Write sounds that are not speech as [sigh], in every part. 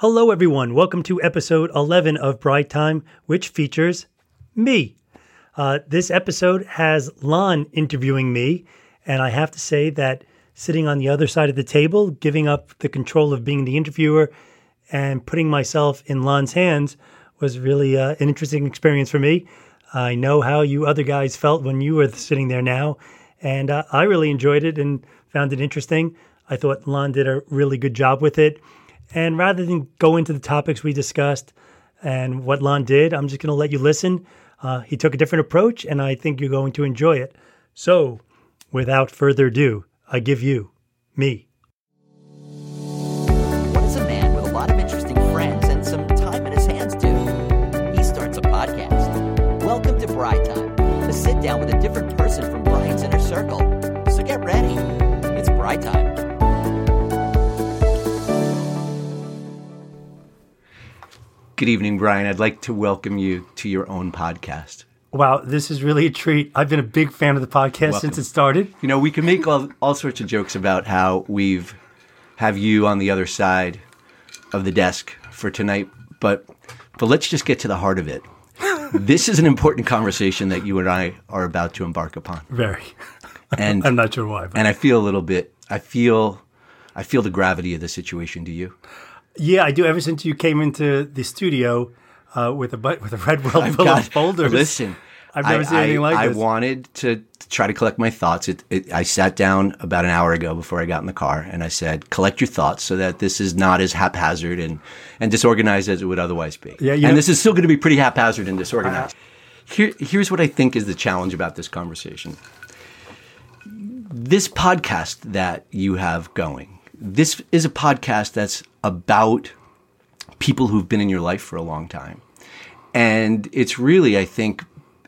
Hello, everyone. Welcome to episode 11 of Bright Time, which features me. Uh, this episode has Lon interviewing me, and I have to say that sitting on the other side of the table, giving up the control of being the interviewer and putting myself in Lon's hands was really uh, an interesting experience for me. I know how you other guys felt when you were sitting there now, and uh, I really enjoyed it and found it interesting. I thought Lon did a really good job with it. And rather than go into the topics we discussed and what Lon did, I'm just going to let you listen. Uh, he took a different approach, and I think you're going to enjoy it. So, without further ado, I give you me. What does a man with a lot of interesting friends and some time in his hands do? He starts a podcast. Welcome to Bri Time, a sit down with a different person from Good evening, Brian. I'd like to welcome you to your own podcast. Wow, this is really a treat. I've been a big fan of the podcast Welcome. since it started. You know, we can make all, all sorts of jokes about how we've have you on the other side of the desk for tonight, but but let's just get to the heart of it. [laughs] this is an important conversation that you and I are about to embark upon. Very. And [laughs] I'm not sure why. But. and I feel a little bit I feel I feel the gravity of the situation, do you? Yeah, I do. Ever since you came into the studio uh, with a with a red world [laughs] I've full got- of folders. Listen, I've never I, seen anything I- like I this. wanted to try to collect my thoughts. It, it, I sat down about an hour ago before I got in the car, and I said, "Collect your thoughts, so that this is not as haphazard and and disorganized as it would otherwise be." Yeah, and know- this is still going to be pretty haphazard and disorganized. Here, here's what I think is the challenge about this conversation. This podcast that you have going, this is a podcast that's about people who've been in your life for a long time. And it's really, I think,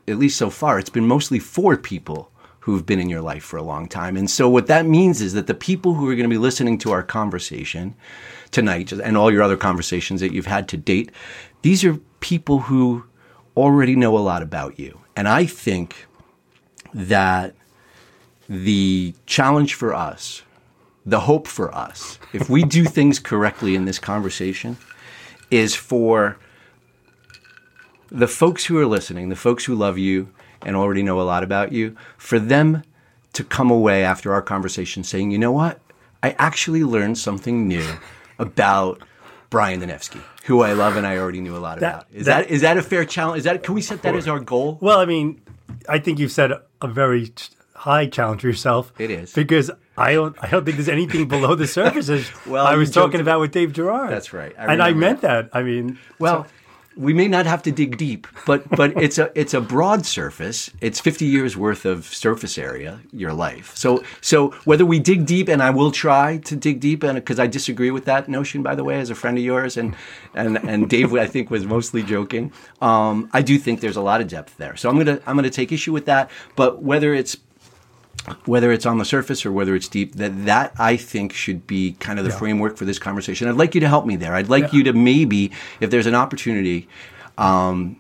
at least so far, it's been mostly for people who've been in your life for a long time. And so what that means is that the people who are going to be listening to our conversation tonight and all your other conversations that you've had to date, these are people who already know a lot about you. And I think that the challenge for us, the hope for us, if we do things correctly in this conversation, is for the folks who are listening, the folks who love you and already know a lot about you, for them to come away after our conversation saying, you know what? I actually learned something new about Brian Danevsky, who I love and I already knew a lot That- about. Is that- that is that a fair challenge? Is that can we set that as our goal? Well, I mean, I think you've set a, a very high challenge for yourself. It is. because I don't. I don't think there's anything below the surface. [laughs] Well, I was talking about with Dave Gerard. That's right. I and I meant that. I mean, Well, we may not have to dig deep, but but it's a it's a broad surface. It's 50 years worth of surface area, your life. So so whether we dig deep, and I will try to dig deep, and because I disagree with that notion, by the way, as a friend of yours, and and and Dave, I think was mostly joking. Um, I do think there's a lot of depth there. So I'm gonna I'm gonna take issue with that. But whether it's whether it's on the surface or whether it's deep, that that I think should be kind of the framework for this conversation. I'd like you to help me there. I'd like Yeah. you to maybe, if there's an opportunity um,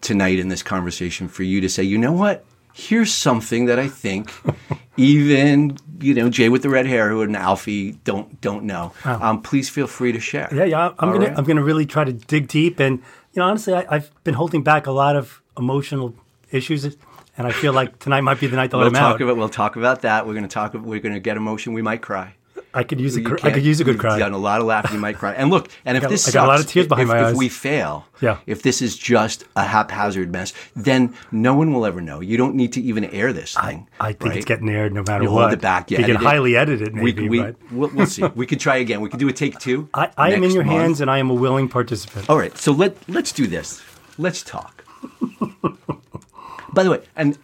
tonight in this conversation, for you to say, you know what, here's something that I think [laughs] even you know Jay with the red hair who and Alfie don't don't know. Um, please feel free to share. Yeah, yeah. I'm All gonna right? I'm gonna really try to dig deep, and you know, honestly, I, I've been holding back a lot of emotional issues, and I feel like tonight might be the night let We'll them talk out. about we'll talk about that. We're going to talk. We're going to get emotion. We might cry. I could use a cr- I could use a good cry. Done a lot of laughing. You might cry. And look, and if got- this I got a lot of tears behind if, my if eyes. we fail, Yeah. if this is just a haphazard mess, then no one will ever know. You don't need to even air this thing. I think it's getting aired no matter You what. hold it back. You, you can it. highly edit it, We, maybe. we, but we'll, we'll see. We could try again. We could do a take two. I, I am in your month. hands, and I am a willing participant. All right, so let let's do this. Let's talk. [laughs] By the way, and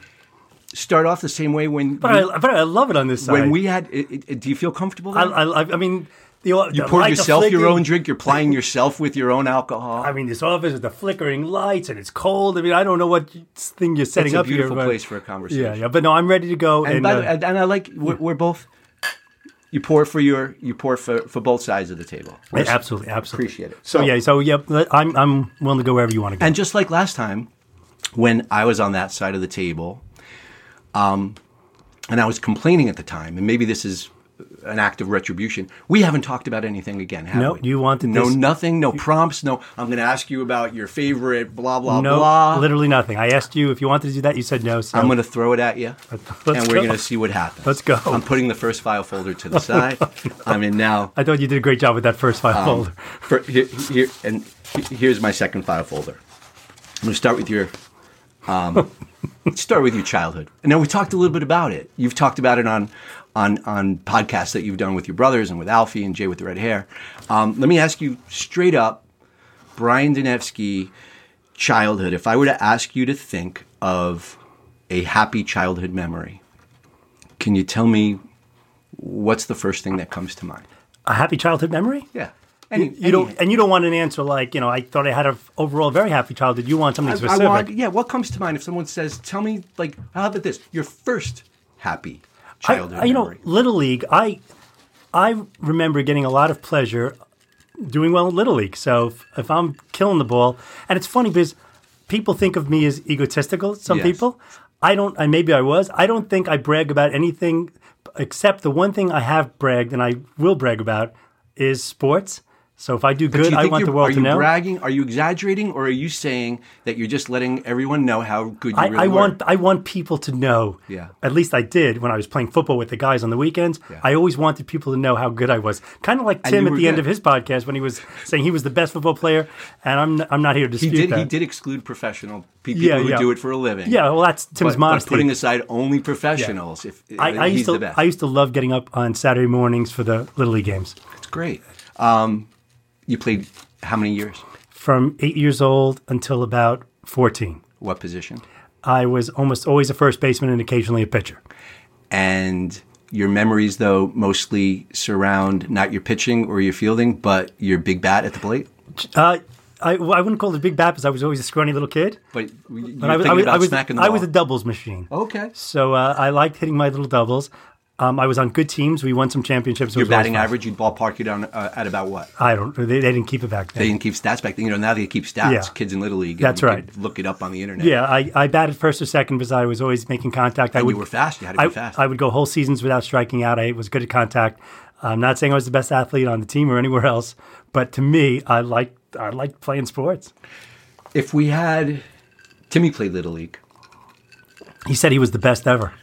start off the same way when But I, but I love it on this side. when we had. It, it, do you feel comfortable? I? I, I mean, the, you the poured light, yourself your own drink. You're plying yourself with your own alcohol. I mean, this office with the flickering lights, and it's cold. I mean, I don't know what thing you're setting It's a up beautiful here. but- place for a conversation. Yeah, yeah. But no, I'm ready to go. and, And, uh, the, and, I like we're, we're both. You pour for your you pour for, for both sides of the table. Yeah, absolutely, absolutely. Appreciate it. So, So- yeah, so yeah, I'm I'm willing to go wherever you want to go. And just like last time, when I was on that side of the table, um, and I was complaining at the time, and maybe this is an act of retribution. We haven't talked about anything again, have No, we? you wanted no this- nothing, no prompts, no. I'm going to ask you about your favorite blah blah no, blah. literally nothing. I asked you if you wanted to do that. You said no. So I'm going to throw it at you, [laughs] Let's and we're going to see what happens. Let's go. I'm putting the first file folder to the [laughs] side. I'm in now. I thought you did a great job with that first file Um, folder. for, here, here, and here's my second file folder. I'm going to start with your. Um, start with your childhood. And now we talked a little bit about it. You've talked about it on on on podcasts that you've done with your brothers and with Alfie and Jay with the red hair. Um, let me ask you straight up, Brian Denevsky, childhood. If I were to ask you to think of a happy childhood memory, can you tell me what's the first thing that comes to mind? A happy childhood memory. Yeah. You, you don't, and you don't want an answer like you know. I thought I had a overall very happy childhood. You want something I, specific. I want, yeah. What comes to mind if someone says, "Tell me, like, how about this? Your first happy I- childhood I- you know. Little League. I I remember getting a lot of pleasure doing well in Little League. So if, if I'm killing the ball, and it's funny because people think of me as egotistical. Some Yes. people, I don't. And maybe I was. I don't think I brag about anything except the one thing I have bragged and I will brag about is sports. So if I do Do good, you I want the world are you bragging? Are you exaggerating, or are you saying that you're just letting everyone know how good you I, really I want I want people to know. Yeah. At least I did when I was playing football with the guys on the weekends. Yeah. I always wanted people to know how good I was. Kind of like Tim at the end of his podcast when he was saying he was the best football player, and I'm I'm not here to he dispute did. that. He did exclude professional people Yeah, who yeah. do it for a living. Yeah, well, that's Tim's but, but modesty. putting aside only professionals. If I, I used to I used to love getting up on Saturday mornings for the little league games. it's great. Um, you played how many years? From eight years old until about fourteen, What position? I was almost always a first baseman and occasionally a pitcher. and your memories though mostly surround not your pitching or your fielding but your big bat at the plate Uh, I, well, I wouldn't call it a big bat because I was always a scrawny little kid. but But I was, I was, about I was, I was a doubles machine. okay So uh, I liked hitting my little doubles. Um, I was on good teams. We won some championships. Your batting average you'd ballpark it on uh, at about what I don't. They, they didn't keep it back then. they didn't keep stats back then you know now they keep stats Yeah. kids in little league That's you right. look it up on the internet yeah, I, I batted first or second because I was always making contact. I and would, you were fast you had to I, be fast I would go whole seasons without striking out. I was good at contact. I'm not saying I was the best athlete on the team or anywhere else, but to me, I liked I liked playing sports. if we had timmy played little league He said he was the best ever.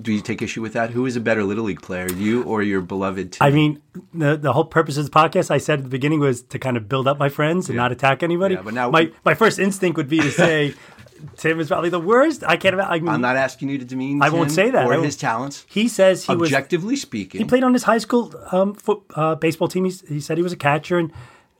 do you take issue with that who is a better little league player you or your beloved team? I mean, the the whole purpose of the podcast, I said at the beginning, was to kind of build up my friends and Yeah. not attack anybody. Yeah, but now- my my first instinct would be to say [laughs] Tim is probably the worst. I can't. I mean, i'm not asking you to demean I won't say that. or his talents He says he was. objectively speaking He played on his high school um, foot, uh, baseball team. He's, he said he was a catcher, and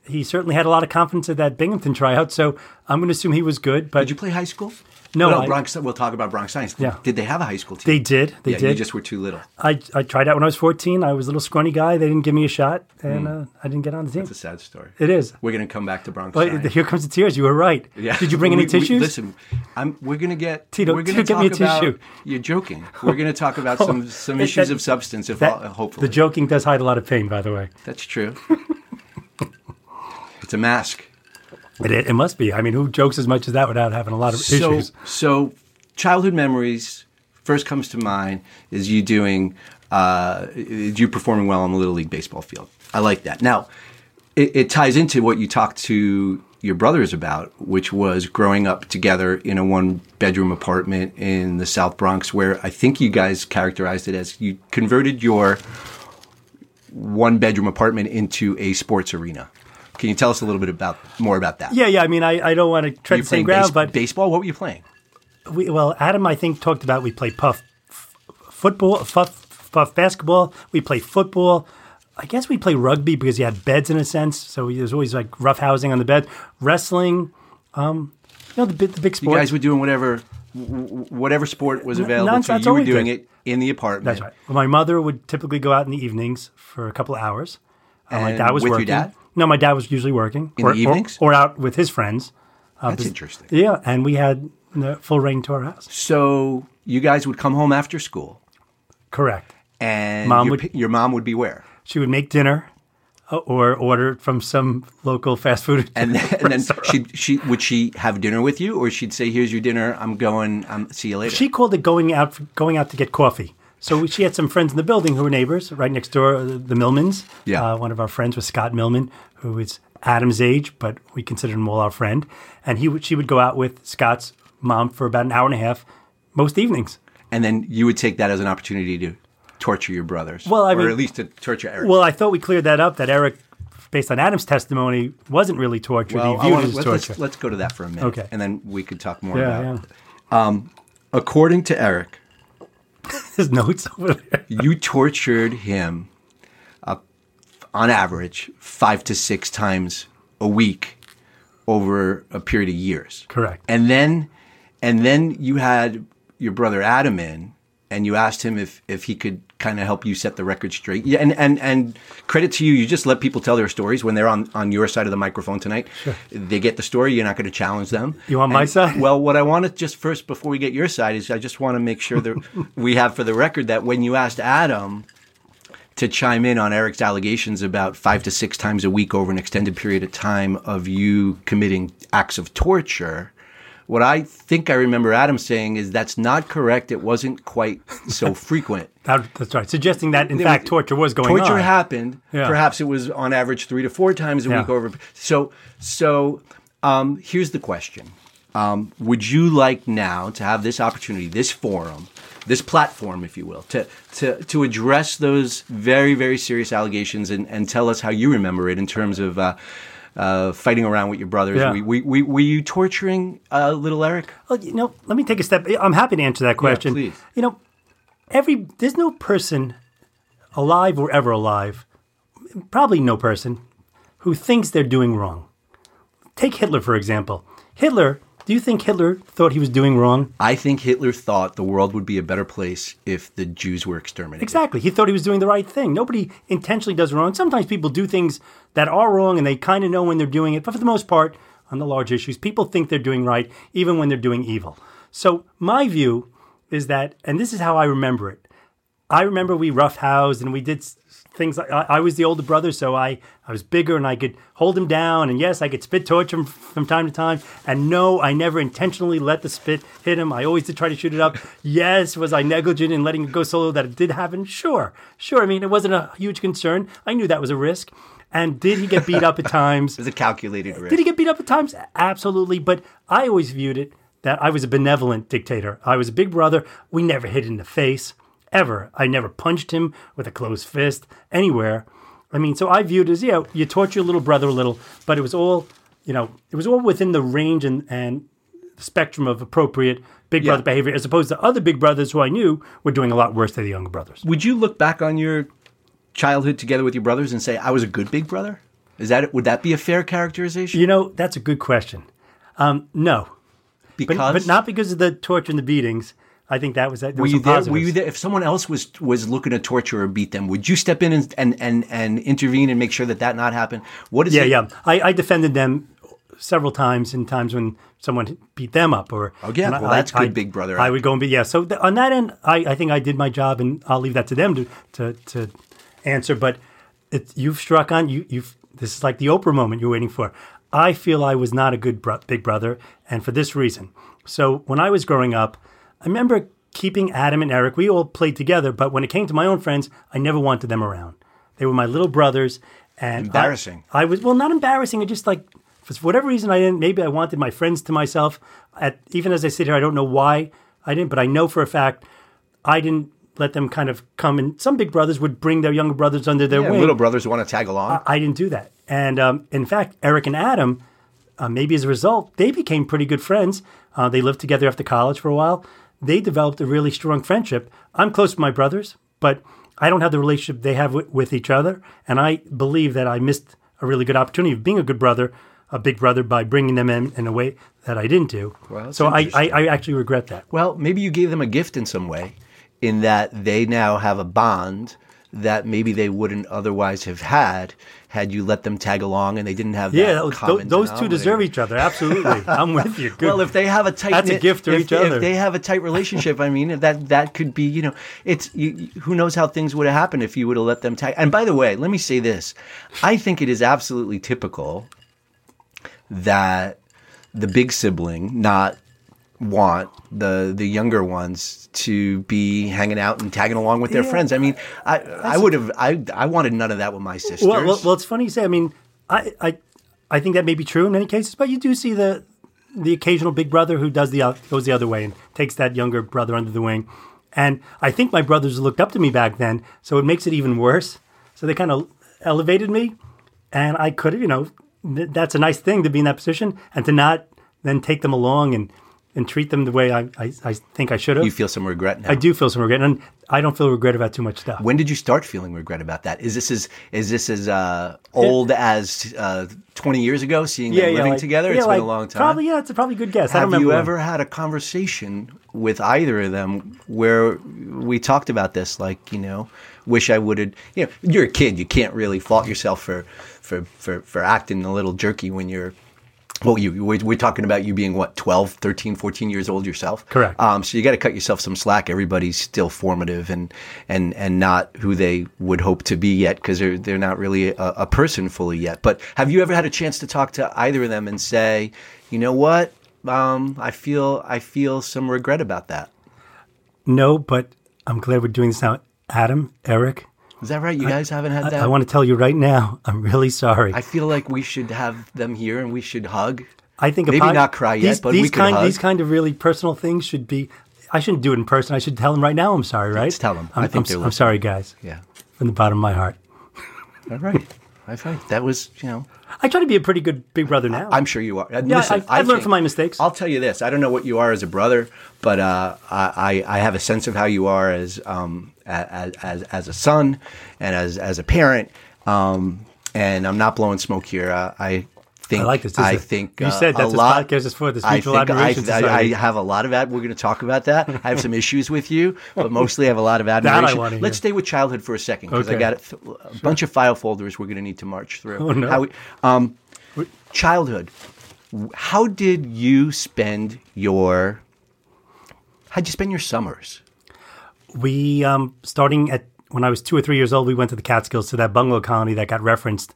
he certainly had a lot of confidence at that Binghamton tryout. So I'm going to assume he was good. But Did you play high school? No, Well, I- Bronx. We'll talk about Bronx Science. Yeah. Did they have a high school team? they did. They yeah, did. you just were too little. I, I tried out when I was 14. I was a little scrawny guy. They didn't give me a shot, and uh, I didn't get on the team. It's a sad story. It is. We're gonna come back to Bronx But Science. here comes the tears. You were right. Yeah. Did you bring [laughs] any We- we- tissues? listen, I'm, we're gonna get. Tito, we're gonna [laughs] Tito, get me a about. tissue. You're joking. We're gonna talk about some [laughs] some issues that- of substance. If That- all, hopefully the joking does hide a lot of pain, by the way. that's true. it's a mask. It, it must be. I mean, who jokes as much as that without having a lot of So issues? so childhood memories first comes to mind is you doing uh, you performing well on the little league baseball field. I like that. Now it, it ties into what you talked to your brothers about, which was growing up together in a one bedroom apartment in the South Bronx, where I think you guys characterized it as you converted your one bedroom apartment into a sports arena. Can you tell us a little bit about more about that? Yeah, yeah. I mean, I, I don't want to tread the same ground, base- but baseball. What were you playing? we, well, Adam, I think talked about we play puff f- football, puff, puff basketball. We play football. I guess we play rugby because you had beds in a sense, so there's always like rough housing on the bed. Wrestling, um, you know, the, big- the big You sports. guys were doing whatever, whatever sport was available to you. You were doing did. it in the apartment. That's right. Well, my mother would typically go out in the evenings for a couple of hours. Uh, my dad was with your working. dad? No, my dad was usually working In or, the evenings? or, out with his friends. That's interesting. Yeah, and we had the full reign to our house. So you guys would come home after school, Correct. and Mom your, would- your mom would be where? She would make dinner uh, or order it from some local fast food. And then, and then she she would she have dinner with you, or she'd say, "Here's your dinner. I'm going. I'm see you later." she called it going out going out to get coffee. So she had some friends in the building who were neighbors right next door, uh, the Millmans. Yeah. Uh, one of our friends was Scott Millman, who is Adam's age, but we considered him all our friend. And he would, she would go out with Scott's mom for about an hour and a half most evenings. And then you would take that as an opportunity to torture your brothers. Well, I or mean- at least to torture Eric. Well, I thought we cleared that up that Eric, based on Adam's testimony, wasn't really tortured. Well, he viewed wanna- it as let's, torture. let's, let's go to that for a minute. Okay. And then we could talk more yeah, about yeah. it. According to Eric, [laughs] His notes over there. you tortured him uh, on average five to six times a week over a period of years. Correct. And then, and then you had your brother Adam in, and you asked him if if he could kind of help you set the record straight. Yeah, and and and credit to you, you just let people tell their stories when they're on on your side of the microphone tonight. They get the story. You're not going to challenge them. You want my side? Well, what I want to just first before we get your side is I just want to make sure that [laughs] we have for the record that when you asked Adam to chime in on Eric's allegations about five to six times a week over an extended period of time of you committing acts of torture. What I think I remember Adam saying is that's not correct. It wasn't quite so [laughs] frequent. That, that's right. Suggesting that, in fact, torture was going torture on. Torture happened. Yeah. Perhaps it was on average three to four times a Yeah. week over. So, so um, here's the question: um, Would you like now to have this opportunity, this forum, this platform, if you will, to to to address those very very serious allegations and, and tell us how you remember it in terms of. Uh, uh, fighting around with your brothers. Yeah. We, we, we, were you torturing uh, little Eric? Well, you know, let me take a step. I'm happy to answer that question. please. You know, every there's no person alive or ever alive, probably no person who thinks they're doing wrong. Take Hitler for example. Hitler, do you think Hitler thought he was doing wrong? I think Hitler thought the world would be a better place if the Jews were exterminated. Exactly. He thought he was doing the right thing. Nobody intentionally does wrong. Sometimes people do things that are wrong and they kind of know when they're doing it. But for the most part, on the large issues, people think they're doing right even when they're doing evil. So my view is that, and this is how I remember it. I remember we roughhoused and we did things like I, I was the older brother, so I, I was bigger and I could hold him down. And yes, I could spit torch him from time to time. And no, I never intentionally let the spit hit him. I always did try to shoot it up. Yes, was I negligent in letting it go solo that it did happen? Sure, sure. I mean, it wasn't a huge concern. I knew that was a risk. And did he get beat up at times? [laughs] It was a calculated risk. Did he get beat up at times? Absolutely. But I always viewed it that I was a benevolent dictator. I was a big brother. We never hit in the face, ever. I never punched him with a closed fist anywhere. I mean, so I viewed it as, yeah, you torture your little brother a little, but it was all, you know, it was all within the range and, and spectrum of appropriate big brother Yeah. behavior, as opposed to other big brothers who I knew were doing a lot worse to the younger brothers. Would you look back on your childhood together with your brothers and say I was a good big brother? Is that would that be a fair characterization? You know, that's a good question. Um, no, but, because but not because of the torture and the beatings. I think that was that. were you there? Were you there? If someone else was was looking to torture or beat them, would you step in and and and, and intervene and make sure that that not happen? What is Yeah, it? yeah. I, I defended them several times in times when someone beat them up or Oh, yeah. Well, I- that's good, I- big brother. I would go and be yeah. So th- on that end, I, I think I did my job, and I'll leave that to them to to, to answer. But it, you've struck on you. You've this is like the Oprah moment you're waiting for. I feel I was not a good bro- big brother, and for this reason. So when I was growing up, I remember keeping Adam and Eric. We all played together, but when it came to my own friends, I never wanted them around. They were my little brothers, and Embarrassing. I was well, not embarrassing. I just like for whatever reason I didn't. Maybe I wanted my friends to myself. At even as I sit here, I don't know why I didn't, but I know for a fact I didn't let them kind of come. And some big brothers would bring their younger brothers under their Yeah, wing. little brothers want to tag along. I didn't do that. And um, in fact, Eric and Adam, uh, maybe as a result, they became pretty good friends. Uh, they lived together after college for a while. They developed a really strong friendship. I'm close to my brothers, but I don't have the relationship they have with, with each other. And I believe that I missed a really good opportunity of being a good brother, a big brother, by bringing them in in a way that I didn't do. Well, so I, I. I actually regret that. Well, maybe you gave them a gift in some way, in that they now have a bond that maybe they wouldn't otherwise have had had you let them tag along and they didn't have Yeah, that those, common those two deserve each other. Absolutely. [laughs] I'm with you. Good. Well, if they have a tight, That's a gift to if, each if other. they have a tight relationship, I mean, that that could be, you know, it's you, who knows how things would have happened if you would have let them tag. And by the way, let me say this: I think it is absolutely typical that the big sibling not want the the younger ones to be hanging out and tagging along with their Yeah. friends. I mean, I I would have I I wanted none of that with my sisters. Well, well, well, it's funny you say. I mean, I, I, I think that may be true in many cases, but you do see the the occasional big brother who does the uh, goes the other way and takes that younger brother under the wing. And I think my brothers looked up to me back then, so it makes it even worse. So they kind of elevated me, and I could, have, you know, th- that's a nice thing to be in that position and to not then take them along and and treat them the way I I, I think I should have. you feel some regret now. I do feel some regret, and I don't feel regret about too much stuff. When did you start feeling regret about that? Is this as is this as uh, old as uh, twenty years ago? Seeing them living like- together, yeah, It's been a long time. Probably, yeah, it's a probably good guess. I don't Have you when. ever had a conversation with either of them where we talked about this? Like, you know, wish I would have. You know, you're a kid. You can't really fault yourself for for for, for acting a little jerky when you're. Well, you we're, we're talking about you being what 12, 13, 14 years old yourself. Correct. Um, so you got to cut yourself some slack. Everybody's still formative and and and not who they would hope to be yet because they're they're not really a, a person fully yet. But have you ever had a chance to talk to either of them and say, you know what, um, I feel I feel some regret about that. No, but I'm glad we're doing this now. Adam, Eric, Is that right? You guys haven't had I, that. I want to tell you right now, [laughs] I'm really sorry. I feel like we should have them here and we should hug. I think maybe pod- not cry yet, these, but these we could kind hug. these kind of really personal things should be. I shouldn't do it in person. I should tell them right now. I'm sorry, right? Let's tell 'em. I I'm, think I'm, I'm sorry, guys, Yeah. from the bottom of my heart. All right. I think that was you know. I try to be a pretty good big brother now. I'm sure you are. Yeah, listen, I've- I've learned from my mistakes. I'll tell you this: I don't know what you are as a brother, but uh, I I have a sense of how you are as um as as, as a son and as as a parent. Um, and I'm not blowing smoke here. Uh, I think I like this. This I think you uh, said a that's this lot. podcast is for, this I think Admiration I, I Society. have a lot of that. We're going to talk about that. I have some issues with you, but mostly I have a lot of [laughs] I admiration. Let's hear. stay with childhood for a second because I Okay. got a, a bunch of file folders we're going to need to march through. Oh, no. How we- um, childhood. How did you spend your? How'd you spend your summers? we um, starting at when I was two or three years old, we went to the Catskills to that bungalow colony that got referenced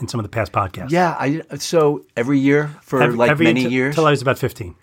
in some of the past podcasts. Yeah, I so every year for Every- like every- many t- years. until I was about fifteen.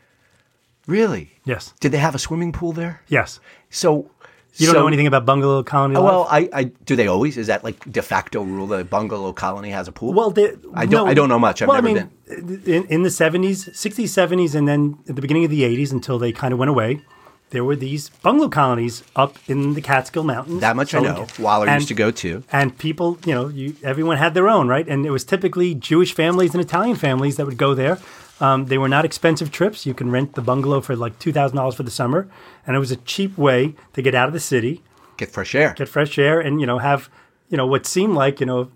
really? Yes, Did they have a swimming pool there? yes. So You don't so- know anything about bungalow colony? Oh, life? well, I, I do they always? Is that like de facto rule that a bungalow colony has a pool? Well, they, I don't- I don't know much. I've well, never I mean, In, in the 70s, 60s, 70s, and then at the beginning of the 80s until they kind of went away, there were these bungalow colonies up in the Catskill Mountains. that much I know. Waller and- used to go to. And people, you know, you, everyone had their own, right? And it was typically Jewish families and Italian families that would go there. Um, they were not expensive trips. You can rent the bungalow for like $2,000 for the summer. And it was a cheap way to get out of the city, Get fresh air. get fresh air, and, you know, have, you know, what seemed like, you know,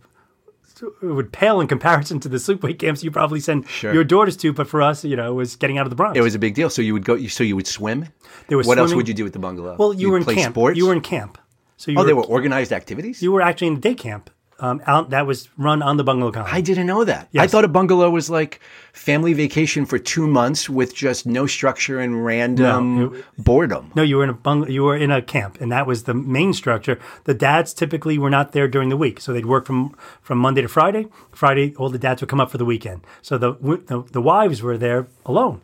would pale in comparison to the sleepaway camps you probably send Sure. your daughters to. But for us, you know, it was getting out of the Bronx. it was a big deal. So you would go. So you would swim. There was what else would you do at the bungalow? well, you You'd were in play camp. Sports. You were in camp. So you oh, were, they were organized activities. you were actually in a day camp um, out that was run on the bungalow colony. I didn't know that. I thought a bungalow was like family vacation for two months with just no structure and random No, it- boredom. No, you were in a bung- you were in a camp, and that was the main structure. The dads typically were not there during the week, so they'd work from from Monday to Friday. Friday, all the dads would come up for the weekend. So the the, the wives were there alone,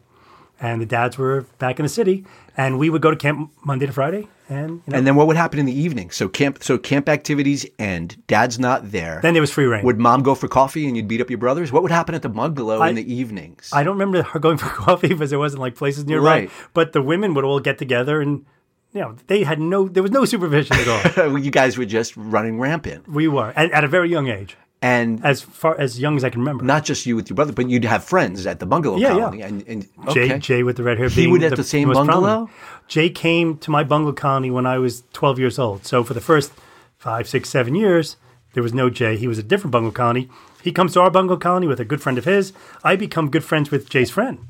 and the dads were back in the city, and we would go to camp Monday to Friday, and you know, And then what would happen in the evening? So camp, so camp activities end. Dad's not there. then there was free reign. would mom go for coffee and you'd beat up your brothers? What would happen at the bungalow I- in the evenings? I don't remember her going [laughs] for coffee because there wasn't like places nearby. Right. But the women would all get together, and you know they had no there was no supervision at all. [laughs] you guys were just running rampant, we were at, at a very young age, and as far as young as I can remember. not just you with your brother, but you'd have friends at the bungalow Yeah, yeah. And, and Jay, okay. Jay with the red hair. He would at the same bungalow? prominent. Jay came to my bungalow colony when I was 12 years old. So for the first five, six, seven years, there was no Jay. He was a different bungalow colony. He comes to our bungalow colony with a good friend of his. I become good friends with Jay's friend.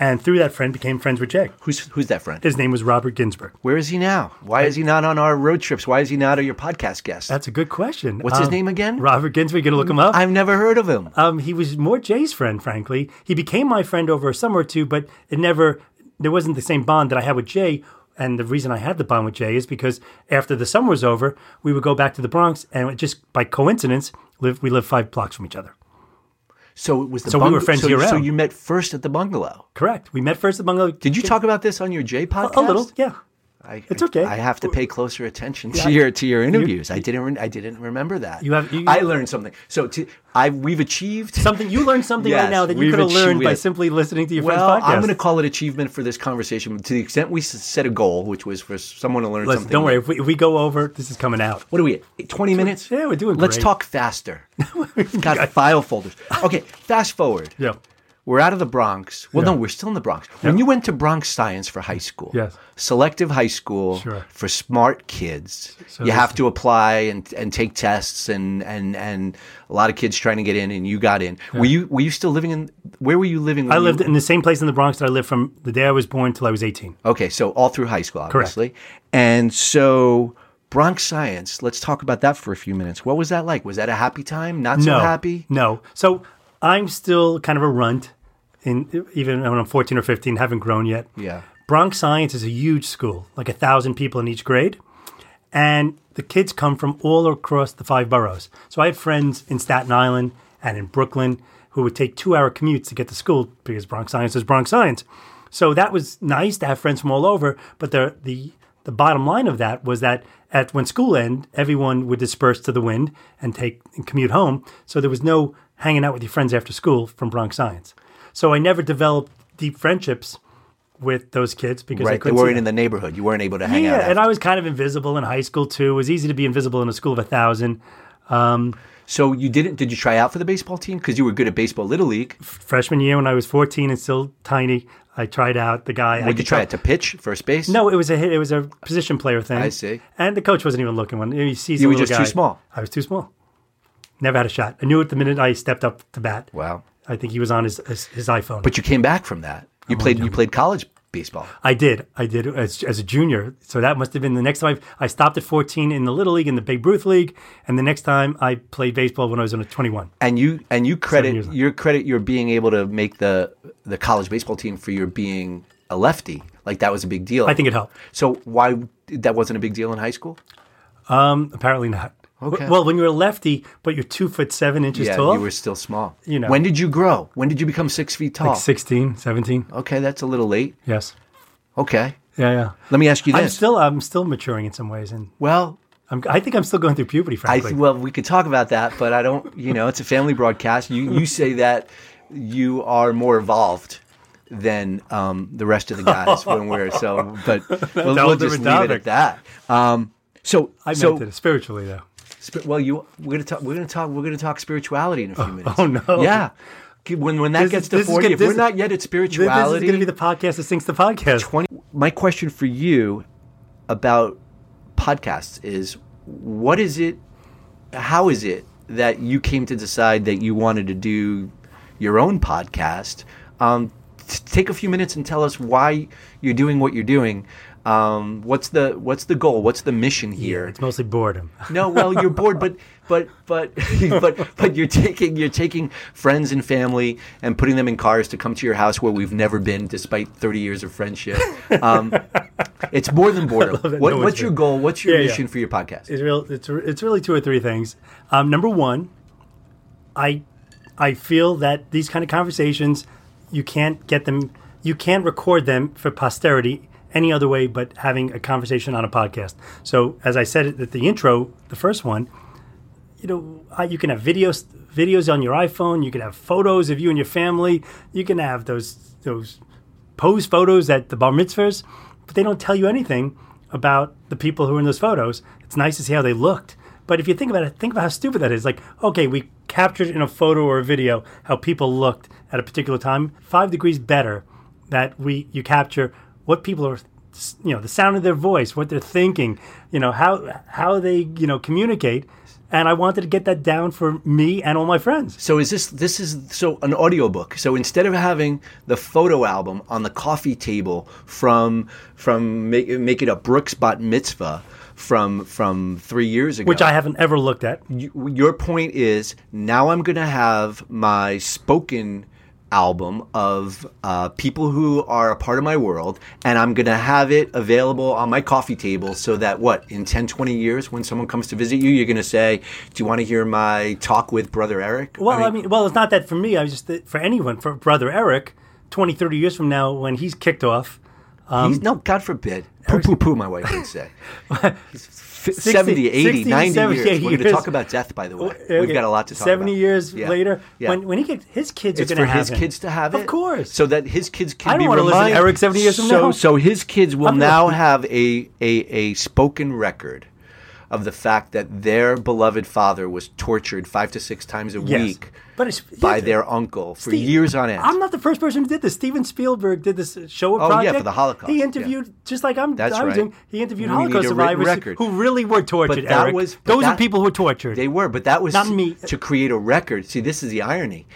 And through that friend, became friends with Jay. Who's who's that friend? His name was Robert Ginsburg. Where is he now? Why is he not on our road trips? Why is he not your podcast guest? That's a good question. What's his Um, name again? Robert Ginsburg. You gonna look him up? I've never heard of him. Um, he was more Jay's friend, frankly. He became my friend over a summer or two, but it never, there wasn't the same bond that I had with Jay. And the reason I had the bond with Jay is because after the summer was over, we would go back to the Bronx, and just by coincidence, live, we lived five blocks from each other. So it was the So we were friends so, year So you met first at the bungalow. Correct. We met first at the Bungalow. Did you talk about this on your Jay podcast? a little? Yeah. I, It's okay. I have to pay closer attention to Yeah. your to your interviews. I didn't. re- I didn't remember that. You have- you- I learned something. So to, I we've achieved Something you learned something right now that you could have learned by simply listening to your Well, friend's podcast. I'm going to call it achievement for this conversation. To the extent we set a goal, which was for someone to learn Listen, something. don't worry. If we, if we go over, this is coming out. What are we at? 20 minutes? Yeah, we're doing Let's great. talk faster. We've [laughs] Got file folders. Okay, fast forward. Yeah. We're out of the Bronx. Well, Yeah. no, we're still in the Bronx. When you went to Bronx Science for high school, Yes. selective high school Sure. for smart kids, So you have to apply and, and take tests, and, and, and a lot of kids trying to get in, and you got in. Were you were you still living in? Where were you living? I you- lived in the same place in the Bronx that I lived from the day I was born till I was 18. Okay, so all through high school, Correct. obviously. And so Bronx Science, let's talk about that for a few minutes. What was that like? Was that a happy time? Not so no, happy? No. So I'm still kind of a runt, in even when I'm 14 or 15, haven't grown yet. Yeah. Bronx Science is a huge school, like a thousand people in each grade, and the kids come from all across the five boroughs. So I had friends in Staten Island and in Brooklyn who would take two-hour commutes to get to school because Bronx Science is Bronx Science. So that was nice to have friends from all over. But the the the bottom line of that was that at when school ended, everyone would disperse to the wind and take and commute home. So there was no hanging out with your friends after school from Bronx Science. So I never developed deep friendships with those kids because I Right. They weren't in the neighborhood. You weren't able to hang yeah, out. Yeah, and. I was kind of invisible in high school too. It was easy to be invisible in a school of a thousand. Um, so you didn't did you try out for the baseball team? Because you were good at baseball little league. Freshman year, when I was fourteen and still tiny, I tried out. The guy. I Would you could try it to pitch, first base? No, it was a hit. It was a position player thing. I see. And the coach wasn't even looking. When he sees You were just too guy. small. I was too small. Never had a shot. I knew it the minute I stepped up to bat. Wow. I think he was on his his, his iPhone. But you came back from that. You played you played college baseball. I did. I did as, as a junior. So that must have been the next time I, I stopped at 14 in the Little League, in the Babe Ruth League. And the next time I played baseball when I was in a 21. And you and you credit your credit your being able to make the the college baseball team for your being a lefty. Like that was a big deal. I think it helped. So why that wasn't a big deal in high school? Um, apparently not. Okay. Well, when you're a lefty, but you're two foot seven inches yeah, tall, you were still small. You know. When did you grow? When did you become six feet tall? like 16, 17. Okay, that's a little late. Yes. Okay. Yeah, yeah. Let me ask you I'm still, I'm still maturing in some ways, and well, I'm, I think I'm still going through puberty. I Frankly, th- well, we could talk about that, but I don't. You know, it's a family broadcast. You you say that you are more evolved than um, the rest of the guys when we're so. But [laughs] we'll, we'll just leave it at that. Um, so I so meant it spiritually though. Well, you we're gonna talk. We're gonna talk. We're gonna talk spirituality in a few [laughs] minutes. oh, no. Yeah. When when that This gets to forty, gonna- if we're not yet at This, this is going to be the podcast that sinks the podcast. 20 my question for you about podcasts is what is it how is it that you came to decide that you wanted to do your own podcast um, take a few minutes and tell us why you're doing what you're doing um, what's the what's the goal what's the mission here It's mostly boredom. no, well, you're bored, but but but [laughs] but but you're taking you're taking friends and family and putting them in cars to come to your house where we've never been, despite 30 years of friendship. Um, it's more than [laughs] boredom. What, no what's your goal? What's your Yeah, yeah. mission for your podcast? It's real. It's it's really two or three things. Um, number one, I I feel that these kind of conversations, you can't get them. You can't record them for posterity any other way but having a conversation on a podcast. So as I said at the intro, the first one, you know, you can have videos videos on your iPhone. You can have photos of you and your family. You can have those those pose photos at the bar mitzvahs, but they don't tell you anything about the people who are in those photos. It's nice to see how they looked, but if you think about it, think about how stupid that is. Like, okay, we captured in a photo or a video how people looked at a particular time. Five degrees better that we you capture what people are you know the sound of their voice what they're thinking you know how how they you know communicate. And i wanted to get that down for me and all my friends. So is this this is so an audiobook. So instead of having the photo album on the coffee table from from make, make it a Brooks Bat Mitzvah from from three years ago, which i haven't ever looked at. You, your point is now I'm going to have my spoken album of uh, people who are a part of my world, and I'm going to have it available on my coffee table so that what, in 10, 20 years, when someone comes to visit you, you're going to say, Do you want to hear my talk with Brother Eric? Well, I mean, well, it's not that for me. I was just for anyone, for brother Eric, 20, 30 years from now, when he's kicked off, he's, no, God forbid. Poo, poo, poo, my wife would say. [laughs] He's 60, 70, 80, 60, 90 70 years. We're going to talk about death, by the way. Okay. We've got a lot to talk 70 about. years Yeah. later, Yeah. when when he gets his kids it's are for going to his have him. kids to have it, Of course. so that his kids can I don't be listen to reminded. Eric 70 years from so, now. So his kids will I'm now not- have a, a a spoken record of the fact that their beloved father was tortured five to six times a Yes. week by yes. their uncle for Steve, years on end. I'm not the first person who did this. Steven Spielberg did this Shoah Oh, yeah, project. for the Holocaust, He yeah. interviewed just like I'm. That's I was right. doing. He interviewed We Holocaust survivors who really were tortured. But that Eric. was- those are people who were tortured. They were, but that was Not me. to create a record. See, this is the irony.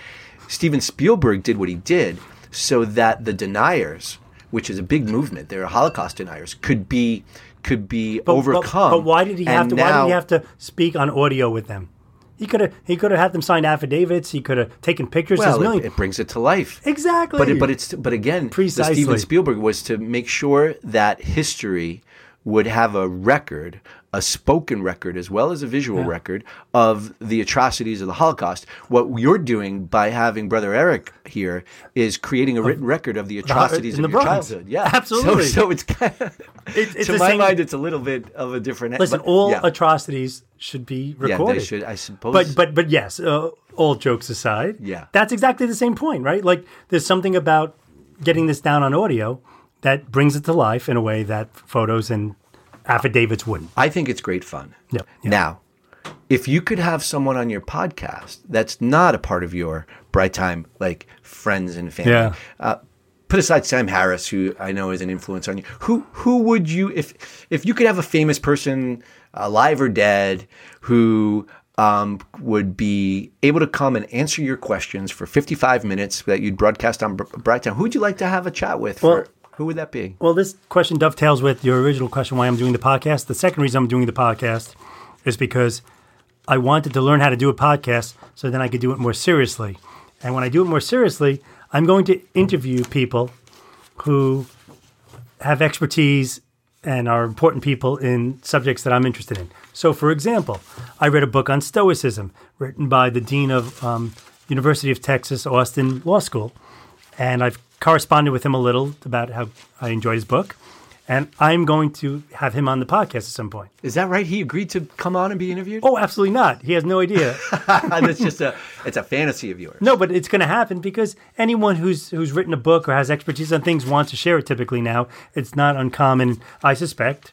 Steven Spielberg did what he did so that the deniers, which is a big movement, there are Holocaust deniers, could be could be But- but- overcome. But, why did he have to? why did he have to speak on audio with them? He could have. He could have had them sign affidavits. He could have taken pictures. Well, it, it brings it to life. Exactly. But it, but it's but again, Precisely. Steven Spielberg was to make sure that history would have a record, a spoken record as well as a visual record of the atrocities of the Holocaust. What you're doing by having Brother Eric here is creating a written record of the atrocities in of the your Bronx. childhood. Yeah, [laughs] Absolutely. So, so it's kind of It- it's [laughs] to my same- mind, it's a little bit of a different. Listen, but- all yeah. atrocities should be recorded. Yeah, they should. I suppose. But but but yes, uh, all jokes aside, Yeah. that's exactly the same point, right? Like there's something about getting this down on audio that brings it to life in a way that photos and affidavits wouldn't. I think it's great fun. Now, if you could have someone on your podcast that's not a part of your bright time, like friends and family, Yeah. uh, put aside Sam Harris, who I know is an influence on you. Who who would you if if you could have a famous person, alive or dead, who um, would be able to come and answer your questions for 55 minutes that you'd broadcast on Br- Bright Time? Who would you like to have a chat with? For, Well- who would that be? Well, this question dovetails with your original question why I'm doing the podcast. The second reason I'm doing the podcast is because I wanted to learn how to do a podcast so then I could do it more seriously. And when I do it more seriously, I'm going to interview people who have expertise and are important people in subjects that I'm interested in. So, for example, I read a book on Stoicism written by the dean of um, University of Texas Austin Law School, and I've corresponded with him a little about how I enjoyed his book, and I'm going to have him on the podcast at some point. Is that right? He agreed to come on and be interviewed. Oh, absolutely not. He has no idea. [laughs] That's just a it's a fantasy of yours. No, but it's going to happen because anyone who's who's written a book or has expertise on things wants to share it. Typically, now it's not uncommon. I suspect.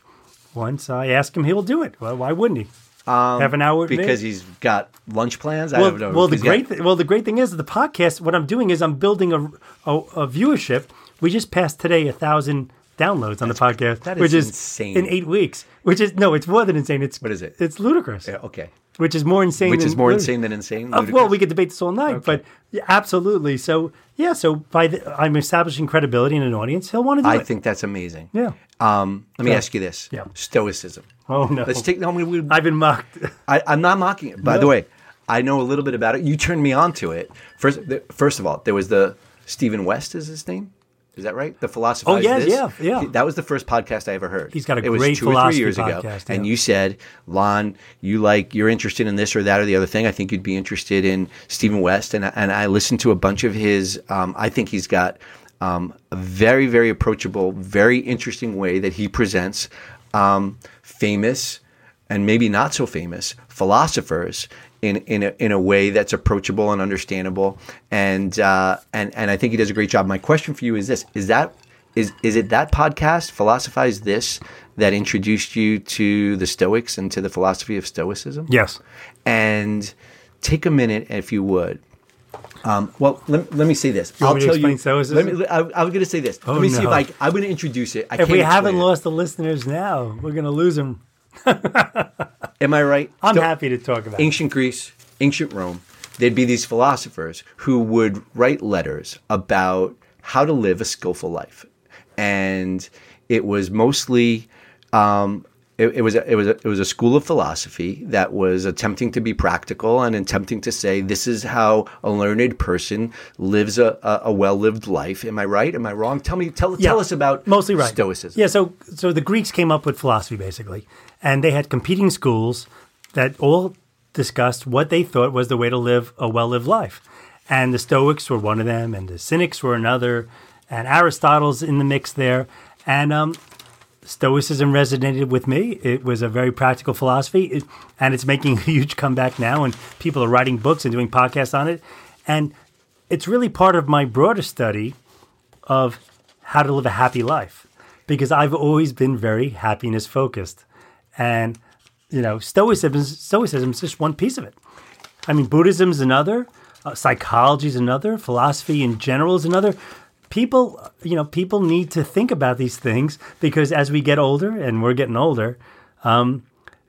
Once I ask him, he'll do it. Well, why wouldn't he? Have an hour because he's got lunch plans. I well, don't know. well, the great th- well the great thing is the podcast. What I'm doing is I'm building a a, a viewership. We just passed today a thousand downloads on the podcast, that is which is insane. in eight weeks. Which is no, it's more than insane. It's What is it? It's ludicrous. Yeah, okay. Which is more insane. Which than is more insane than insane. Uh, well, we could debate this all night, but yeah, absolutely. So yeah, so by the, I'm establishing credibility in an audience. He'll want to do I it. think that's amazing. Yeah. Um, let me ask you this. Yeah. Stoicism. Oh no. Let's take. No, we, we, I've been mocked. I, I'm not mocking it. By No. the way, I know a little bit about it. You turned me on to it. First, the, first of all, there was the Stephen West. Is his name? Is that right? The philosopher. Oh, yes, yeah, yeah. That was the first podcast I ever heard. He's got a it was great two or three philosophy years ago, podcast, and you said, "Lon, you like you're interested in this or that or the other thing. I think you'd be interested in Stephen West." And and I listened to a bunch of his. Um, I think he's got um, a very very approachable, very interesting way that he presents um, famous and maybe not so famous philosophers in in a, in a way that's approachable and understandable. And uh, and and I think he does a great job. My question for you is this: Is that is is it that podcast, Philosophize This, that introduced you to the Stoics and to the philosophy of Stoicism? yes. And take a minute, if you would. Um, well, let, let me say this. You I'll want me to tell you. Let me, I, I was going to say this. Oh, let me see if. I. I'm going to introduce it. I If can't we haven't it. lost the listeners now, we're going to lose them. [laughs] am I right? I'm happy to talk about it. ancient Greece, ancient Rome, there'd be these philosophers who would write letters about how to live a skillful life. And it was mostly um, it, it was a, it was a, it was a school of philosophy that was attempting to be practical and attempting to say this is how a learned person lives a, a, a well lived life. Am I right? Am I wrong? Tell me tell Yeah, tell us about mostly right Stoicism. Yeah, so so the Greeks came up with philosophy basically, and they had competing schools that all discussed what they thought was the way to live a well-lived life, and the Stoics were one of them, and the Cynics were another, and Aristotle's in the mix there, and um, Stoicism resonated with me. It was a very practical philosophy, and it's making a huge comeback now. And people are writing books and doing podcasts on it. And it's really part of my broader study of how to live a happy life because I've always been very happiness focused. And, you know, Stoicism, Stoicism is just one piece of it. I mean, Buddhism is another, uh, psychology is another, philosophy in general is another. People, you know, people need to think about these things because as we get older, and we're getting older, um,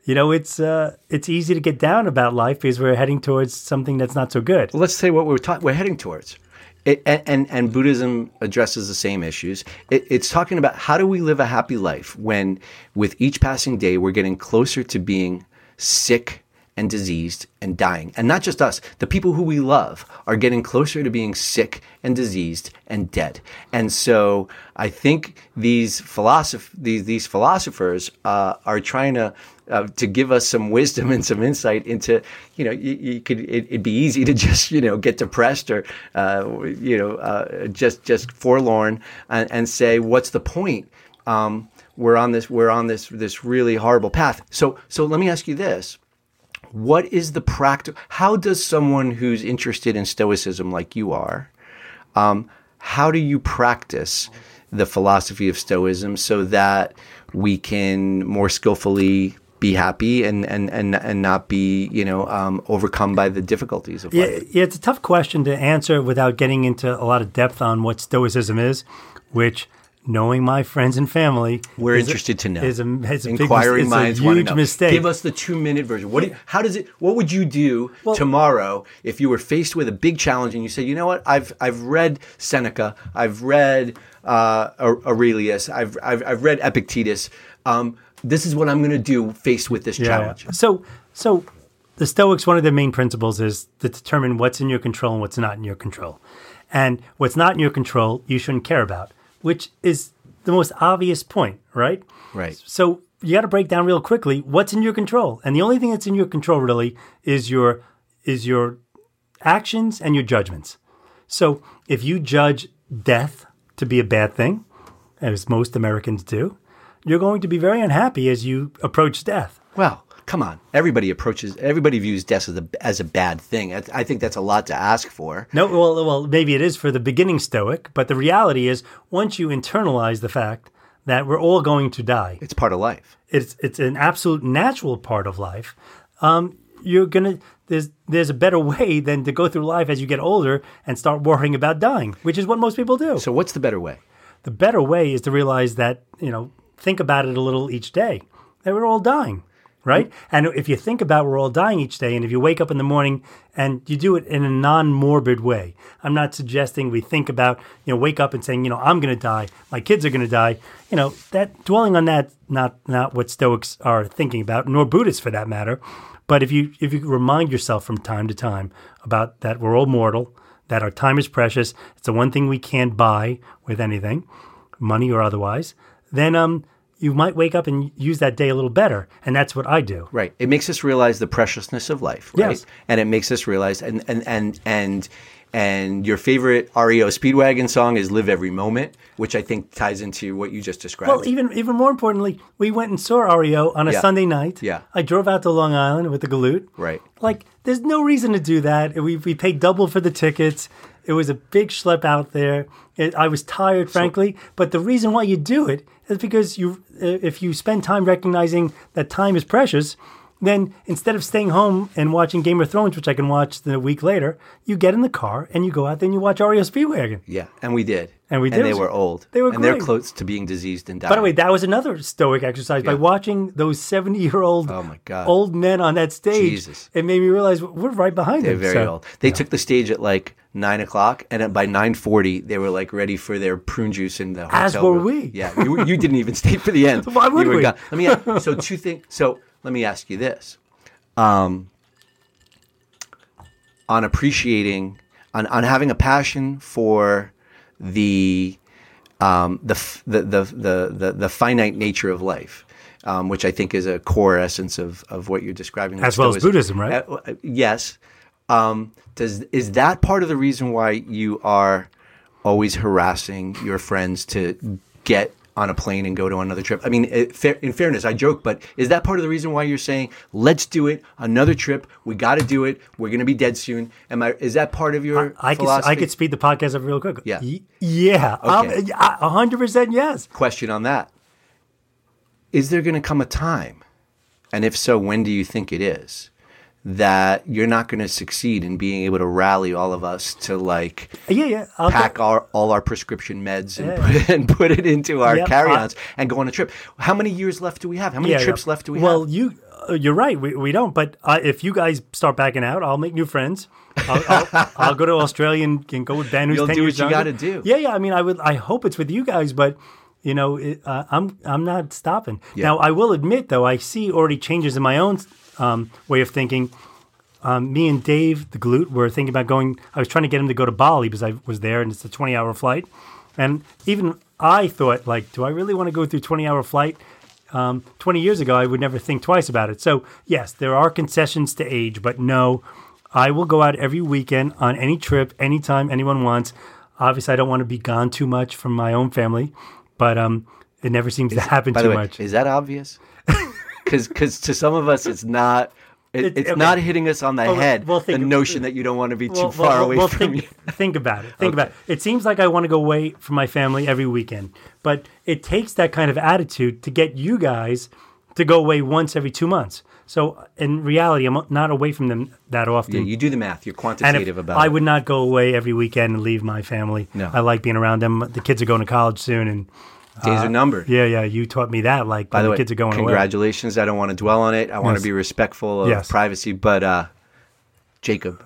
you know, it's uh, it's easy to get down about life because we're heading towards something that's not so good. let's say what we're ta- we're heading towards. It, and, and and Buddhism addresses the same issues. It, it's talking about how do we live a happy life when, with each passing day, we're getting closer to being sick and diseased and dying, and not just us. The people who we love are getting closer to being sick and diseased and dead. And so I think these philosoph- these these philosophers uh, are trying to uh, to give us some wisdom and some insight into, you know, you, you could it, it'd be easy to [laughs] just you know get depressed or uh, you know uh, just just forlorn and, and say what's the point? Um, we're on this we're on this this really horrible path. So so let me ask you this: What is the practice? How does someone who's interested in stoicism like you are? Um, how do you practice the philosophy of Stoicism so that we can more skillfully be happy and and and, and not be you know um, overcome by the difficulties of Yeah, life? yeah, it's a tough question to answer without getting into a lot of depth on what Stoicism is, which, knowing my friends and family, We're is a- interested to know. Is a, is a big Inquiring mis- minds want to know. mistake. Give us the two minute version. What? Do how does it? What would you do tomorrow if you were faced with a big challenge and you said, you know what? I've I've read Seneca. I've read uh, Aurelius. I've, I've I've read Epictetus. Um, this is what I'm going to do faced with this Yeah. challenge. So, so the Stoics, one of their main principles is to determine what's in your control and what's not in your control. And what's not in your control, you shouldn't care about, which is the most obvious point, right? Right. So you got to break down real quickly what's in your control, and the only thing that's in your control really is your is your actions and your judgments. So if you judge death to be a bad thing, as most Americans do, you're going to be very unhappy as you approach death. Well, come on. Everybody approaches. Everybody views death as a as a bad thing. I, I think that's a lot to ask for. No, well, well, maybe it is for the beginning Stoic, but the reality is, once you internalize the fact that we're all going to die, It's part of life. it's it's an absolute natural part of life. Um, you're gonna there's there's a better way than to go through life as you get older and start worrying about dying, which is what most people do. So what's the better way? the better way is to realize that you know think about it a little each day that we're all dying right and if you think about we're all dying each day and if you wake up in the morning and you do it in a non-morbid way i'm not suggesting we think about you know wake up and saying you know i'm going to die my kids are going to die you know that dwelling on that not not what stoics are thinking about nor buddhists for that matter but if you if you remind yourself from time to time about that we're all mortal that our time is precious. It's the one thing we can't buy with anything, money or otherwise. Then um, you might wake up and use that day a little better, and that's what I do. Right. It makes us realize the preciousness of life, right? Yes. And it makes us realize and and and and and your favorite REO Speedwagon song is Live Every Moment, which I think ties into what you just described. Well, even even more importantly, we went and saw REO on a Yeah. Sunday night. Yeah. I drove out to Long Island with the Galoot. Right. Like, there's no reason to do that. We we paid double for the tickets. It was a big schlep out there. It, I was tired, frankly. But the reason why you do it is because you, if you spend time recognizing that time is precious, then instead of staying home and watching Game of Thrones, which I can watch the week later, you get in the car and you go out there and you watch REO Speedwagon. Yeah, and we did. And we did. And they were old. They were And they're close to being diseased and dying. By the way, that was another stoic exercise. By watching those seventy-year-old Oh, my God. old men on that stage, Jesus. it made me realize we're right behind they're them. very so- old. They took the stage at like nine o'clock, and by nine forty, they were like ready for their prune juice in the hotel. As were room. we. Yeah, you, you didn't even stay for the [laughs] end. Why would we? gone. Let me ask, so two things. So let me ask you this: um, on appreciating, on on having a passion for the um, the, f- the, the the the the finite nature of life. Um, which I think is a core essence of, of what you're describing. As well as Buddhism, right? Uh, uh, yes. Um, does is that part of the reason why you are always harassing your friends to get on a plane and go to another trip? I mean, in fairness, I joke, but is that part of the reason why you're saying let's do it, another trip? We got to do it. We're going to be dead soon. Am I? Is that part of your I could? I could speed the podcast up real quick. Yeah. Y- yeah, Um, Okay. yeah, a hundred percent yes. question on that. Is there going to come a time, and if so, when do you think it is, that you're not going to succeed in being able to rally all of us to like Yeah, yeah. I'll pack go- our all our prescription meds and, Yeah. put, and put it into our Yep, carry-ons and go on a trip? How many years left do we have? How many yeah, trips yeah. left do we well, have? you uh, you're right. We, we don't. But uh, if you guys start backing out, I'll make new friends. I'll, I'll, [laughs] I'll go to Australia and, and go with Ben, who's You'll 10 do years what you gotta do. Yeah, yeah. I mean, I would. I hope it's with you guys, but you know, it, uh, I'm I'm not stopping. Yeah. Now, I will admit, though, I see already changes in my own um, way of thinking. Um, me and Dave, the Galoot, were thinking about going. I was trying to get him to go to Bali because I was there, and it's a 20 hour flight. And even I thought, like, do I really want to go through 20 hour flight? Um, 20 years ago, I would never think twice about it. So, yes, there are concessions to age, but no, I will go out every weekend on any trip, anytime anyone wants. Obviously, I don't want to be gone too much from my own family, but um, it never seems to happen too way, much. is that obvious? [laughs] Because to some of us, it's not. It, It- it's okay. not hitting us on the Well, head. well, think the notion that you don't want to be too Well, far away well, from think, you. think about it. Think about it. It seems like I want to go away from my family every weekend, but it takes that kind of attitude to get you guys to go away once every two months. So in reality, I'm not away from them that often. Yeah, you do the math. You're quantitative about I it. would not go away every weekend and leave my family. No. I like being around them. The kids are going to college soon, and Days are numbered. yeah, yeah, you taught me that. Like By the way, kids are going away. congratulations. I don't want to dwell on it. I want Yes. to be respectful of Yes. privacy. But uh, Jacob,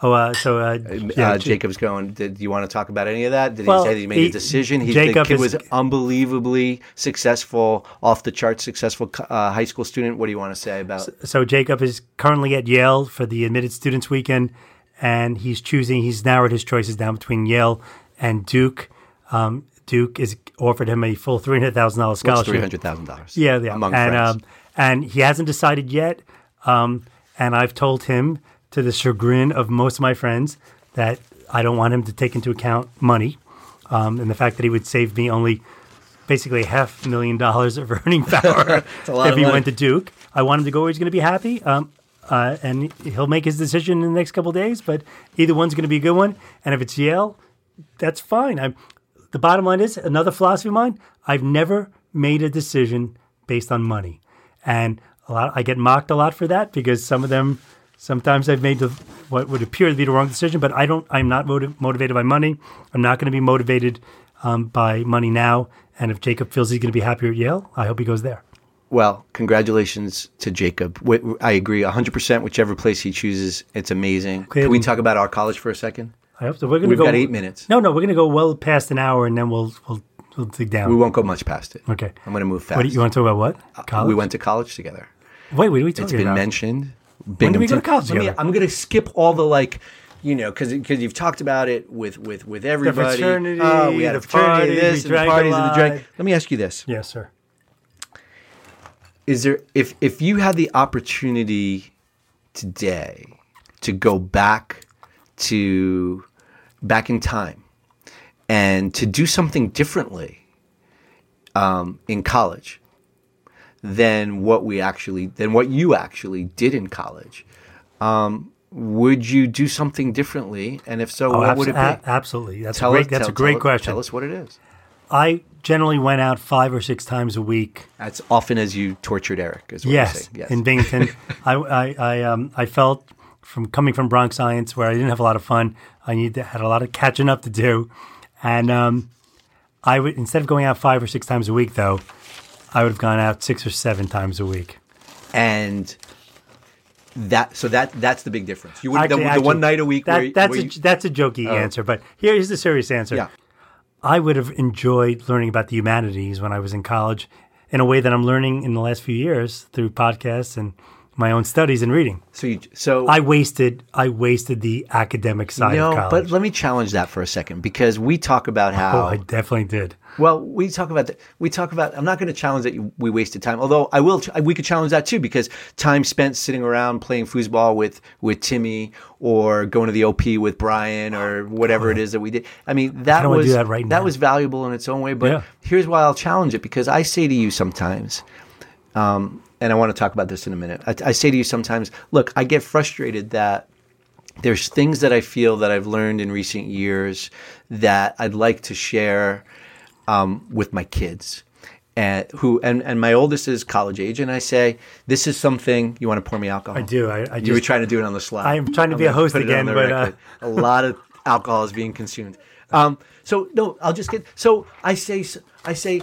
Oh, uh, so uh, yeah, uh, Jacob's going. Did you want to talk about any of that? Did Well, he say that he made he- a decision? He, Jacob the kid is- was unbelievably successful, off the charts successful uh, high school student. What do you want to say about? so Jacob is currently at Yale for the admitted students weekend, and he's choosing. He's narrowed his choices down between Yale and Duke. Um, Duke is offered him a full three hundred thousand dollars scholarship. three hundred thousand dollars? Yeah, yeah. among and friends. um, and he hasn't decided yet. Um, and I've told him, to the chagrin of most of my friends, that I don't want him to take into account money, um, and the fact that he would save me only basically half a million dollars of [laughs] earning power if he money. went to Duke. I want him to go where he's going to be happy. Um, uh, and he'll make his decision in the next couple of days. But either one's going to be a good one. And if it's Yale, that's fine. I'm, the bottom line is another philosophy of mine. I've never made a decision based on money, and a lot. I get mocked a lot for that because some of them. Sometimes I've made the, what would appear to be the wrong decision, but I don't. I'm not motiv- motivated by money. I'm not going to be motivated um, by money now. And if Jacob feels he's going to be happier at Yale, I hope he goes there. Well, congratulations to Jacob. I agree 100%. Whichever place he chooses, it's amazing. Okay, Can we talk about our college for a second? I hope so. We're going to go. We've got eight minutes. No, no, we're going to go well past an hour, and then we'll we'll, we'll dig down. We won't go much past it. okay. I'm going to move fast. What you want to talk about? What college? We went to college together. Wait, what are we talking about? It's been about? mentioned. When did we go to college me- I'm going to skip all the like, you know, because because you've talked about it with with with everybody. fraternity, Oh, we had a fraternity, parties, this, we and the drank a parties, and the drink. lot. Let me ask you this: Yes, sir. Is there if if you had the opportunity today to go back to back in time and to do something differently um, in college than what we actually than what you actually did in college um, would you do something differently and if so Oh, what abso- would it be a- absolutely. That's Tell a great. us- that's tell- a great tell- question. tell us what it is I generally went out five or six times a week. As often as you tortured Eric, is what Yes, saying. Yes. in Binghamton, I I I, um, I felt from coming from Bronx Science where I didn't have a lot of fun. I need to, had a lot of catching up to do, and um, I would instead of going out five or six times a week, though, I would have gone out six or seven times a week. and that so that that's the big difference. You would Actually- the, the actually, one night a week That, where, that's where a, you- that's a jokey oh. answer, but here's the serious answer. yeah. I would have enjoyed learning about the humanities when I was in college in a way that I'm learning in the last few years through podcasts and my own studies and reading. So you so I wasted I wasted the academic side no, of college. but let me challenge that for a second because we talk about how oh, I definitely did. Well, we talk about that. We talk about. I'm not going to challenge that you, we wasted time. Although I will. We could challenge that too because time spent sitting around playing foosball with with Timmy or going to the OP with Brian or whatever it is that we did. I mean, that don't was that right now. was valuable in its own way. But Yeah. here's why I'll challenge it because I say to you sometimes, um, and I want to talk about this in a minute. I, I say to you sometimes, look, I get frustrated that there's things that I feel that I've learned in recent years that I'd like to share um, with my kids. And who and, and my oldest is college age, and I say, "This is something you want to pour me alcohol." I do. I, I You were trying to do it on the slide. I'm trying to be gonna a host again, but, uh, a lot of [laughs] alcohol is being consumed. Um, so no, I'll just get. So I say, I say,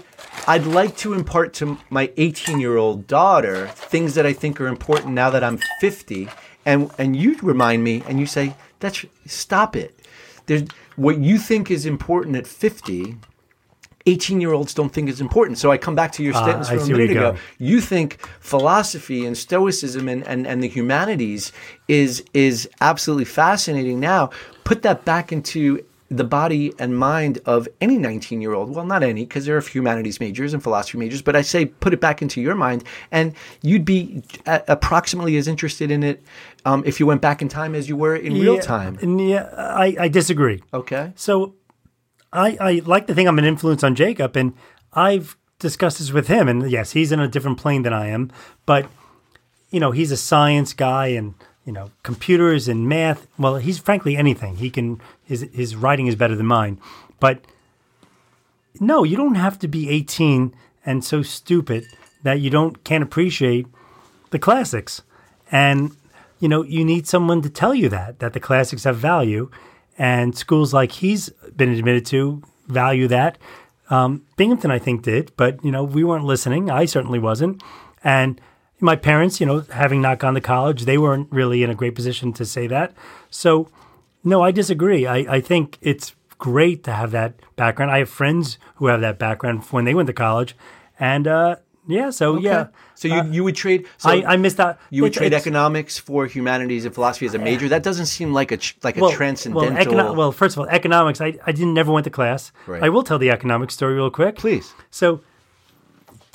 I'd like to impart to my 18 year old daughter things that I think are important now that I'm 50, and and you remind me, and you say, that's stop it. There's what you think is important at 50. 18 year olds don't think is important. So I come back to your statements Ah, I from a minute ago. going. You think philosophy and stoicism and, and, and the humanities is is absolutely fascinating now. Put that back into the body and mind of any 19 year old. Well, not any, because there are humanities majors and philosophy majors, but I say put it back into your mind, and you'd be a- approximately as interested in it um, if you went back in time as you were in real time. yeah, I, I disagree. Okay. So I, I like to think I'm an influence on Jacob, and I've discussed this with him. And yes, he's in a different plane than I am, but you know, he's a science guy, and you know, computers and math. Well, he's frankly anything. He can. His his writing is better than mine, but no, you don't have to be 18 and so stupid that you don't can't appreciate the classics. And you know, you need someone to tell you that that the classics have value, and schools like he's been admitted to value that. Um, Binghamton, I think, did, but you know, we weren't listening. I certainly wasn't, and my parents, you know, having not gone to college, they weren't really in a great position to say that. So, no, I disagree. I, I think it's great to have that background. I have friends who have that background when they went to college, and uh, yeah, so yeah, So you, you would trade. So I, I missed out. You would It's- trade it's- economics for humanities and philosophy as a major. That doesn't seem like a like a well, transcendental. Well, econo- well, first of all, economics. I, I didn't never went to class. Right. I will tell the economics story real quick. Please. So,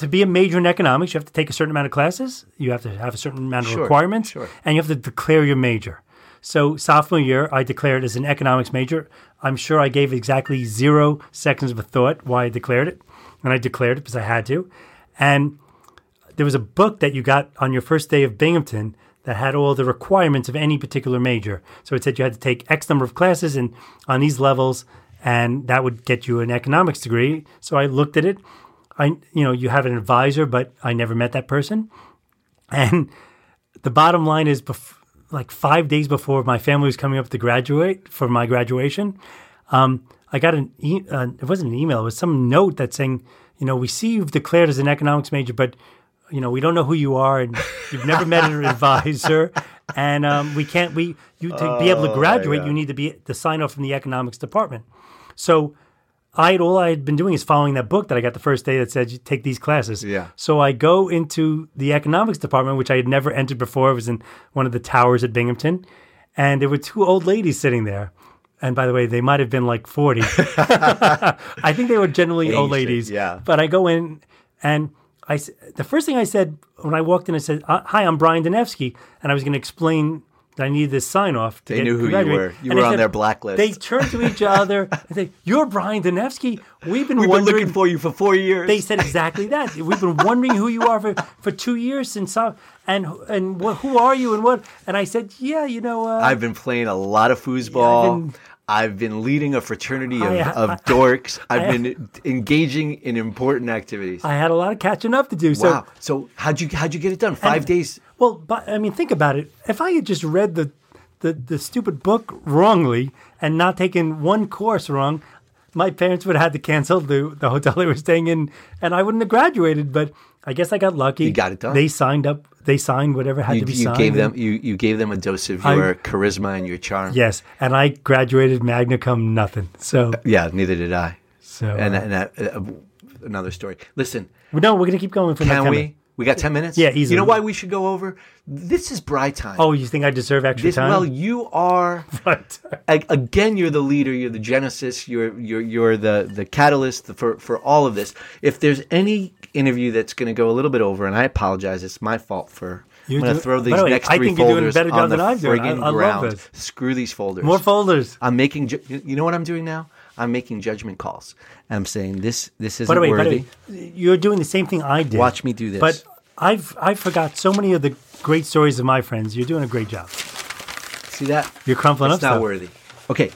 to be a major in economics, you have to take a certain amount of classes. You have to have a certain amount of Sure, requirements, sure. and you have to declare your major. So, sophomore year, I declared as an economics major. I'm sure I gave exactly zero seconds of a thought why I declared it, and I declared it because I had to. And there was a book that you got on your first day of Binghamton that had all the requirements of any particular major. So it said you had to take X number of classes and on these levels, and that would get you an economics degree. So I looked at it. I, you know, you have an advisor, but I never met that person. And the bottom line is, bef- like five days before my family was coming up to graduate for my graduation, um, I got an e- uh, it wasn't an email, it was some note that saying, you know, we see you've declared as an economics major, but you know, we don't know who you are, and you've never met an [laughs] advisor, and um, we can't. We you to be able to graduate, you need to be to sign off from the economics department. So, I all I had been doing is following that book that I got the first day that said you take these classes. Yeah. So I go into the economics department, which I had never entered before. It was in one of the towers at Binghamton, and there were two old ladies sitting there. And by the way, they might have been like forty. [laughs] [laughs] I think they were generally old ladies. yeah. But I go in and I the first thing I said when I walked in, I said, uh, "Hi, I'm Brian Danevsky," and I was going to explain I needed this sign off. To They get knew who you were. You And were I on their blacklist. They turned to each other and said, [laughs] "You're Brian Danevsky. We've been We've been looking for you for four years. they said exactly that. We've been wondering who you are for, for two years since, uh, and and what, who are you and what? And I said, yeah, you know, uh, I've been playing a lot of foosball. been- I've been leading a fraternity of, I- of I- dorks. [laughs] I've I- been engaging in important activities. I had a lot of catching up to do. So, wow. So how'd you how'd you get it done? Five days. Well, but I mean, think about it. If I had just read the, the, the stupid book wrongly and not taken one course wrong, my parents would have had to cancel the, the hotel they were staying in, and I wouldn't have graduated. But I guess I got lucky. You got it done. They signed up. They signed whatever had You, to be you signed. gave them you, you gave them a dose of I- your charisma and your charm. Yes, and I graduated magna cum nothing. So, Yeah, neither did I. so And, uh, and uh, another story. Listen, no, we're gonna keep going for can another 10 we? We got ten minutes. Yeah, easy. You know why we should go over? This is Bri time. Oh, you think I deserve extra this, time? well, you are [laughs] a- again. You're the leader. You're the genesis. You're you're you're the the catalyst for for all of this. If there's any interview that's going to go a little bit over, and I apologize, it's my fault for. You're I'm going to throw these the way, next I three think you're doing a folders on the than I'm doing. I- friggin' I love ground. Screw these folders. more folders. I'm making. You know what I'm doing now? I'm making judgment calls. I'm saying this. This isn't By the way, by the way, you're doing the same thing I did. Watch me do this. But I've I forgot so many of the great stories of my friends. You're doing a great job. See that? You're crumpling It's up not stuff. worthy. Okay,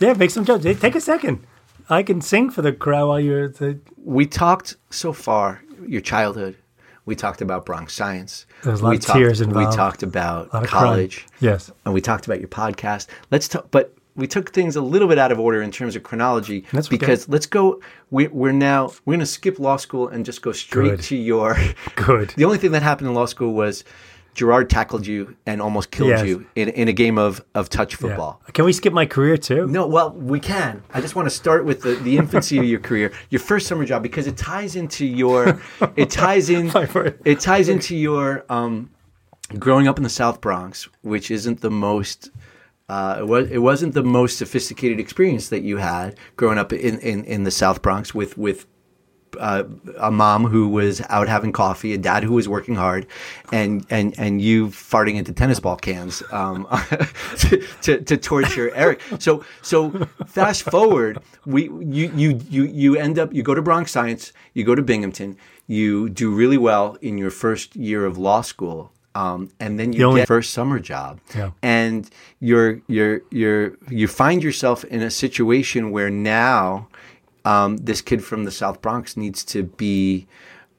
Yeah, make some jokes. Take a second. I can sing for the crowd while you're. The, we talked so far your childhood. We talked about Bronx science. There's a lot we of talked, tears We talked about a lot of crying. college. Yes. and we talked about your podcast. Let's talk, but we took things a little bit out of order in terms of chronology That's okay. because let's go. We, we're now we're going to skip law school and just go straight Good. to your. [laughs] Good. The only thing that happened in law school was Gerard tackled you and almost killed Yes. you in, in a game of of touch Yeah. football. Can we skip my career too? No, well, we can. I just want to start with the, the infancy of your career, [laughs] your first summer job, because it ties into your, it [laughs] ties in, it ties into your um, growing up in the South Bronx, which isn't the most, uh, it was it wasn't the most sophisticated experience that you had growing up in, in, in the South Bronx with with uh, a mom who was out having coffee, a dad who was working hard, and and and you farting into tennis ball cans um, [laughs] to, to to torture Eric. So so fast forward, we you you you you end up you go to Bronx Science, you go to Binghamton, you do really well in your first year of law school. Um, and then you only- get first summer job, Yeah. and you're you're you're you find yourself in a situation where now um, this kid from the South Bronx needs to be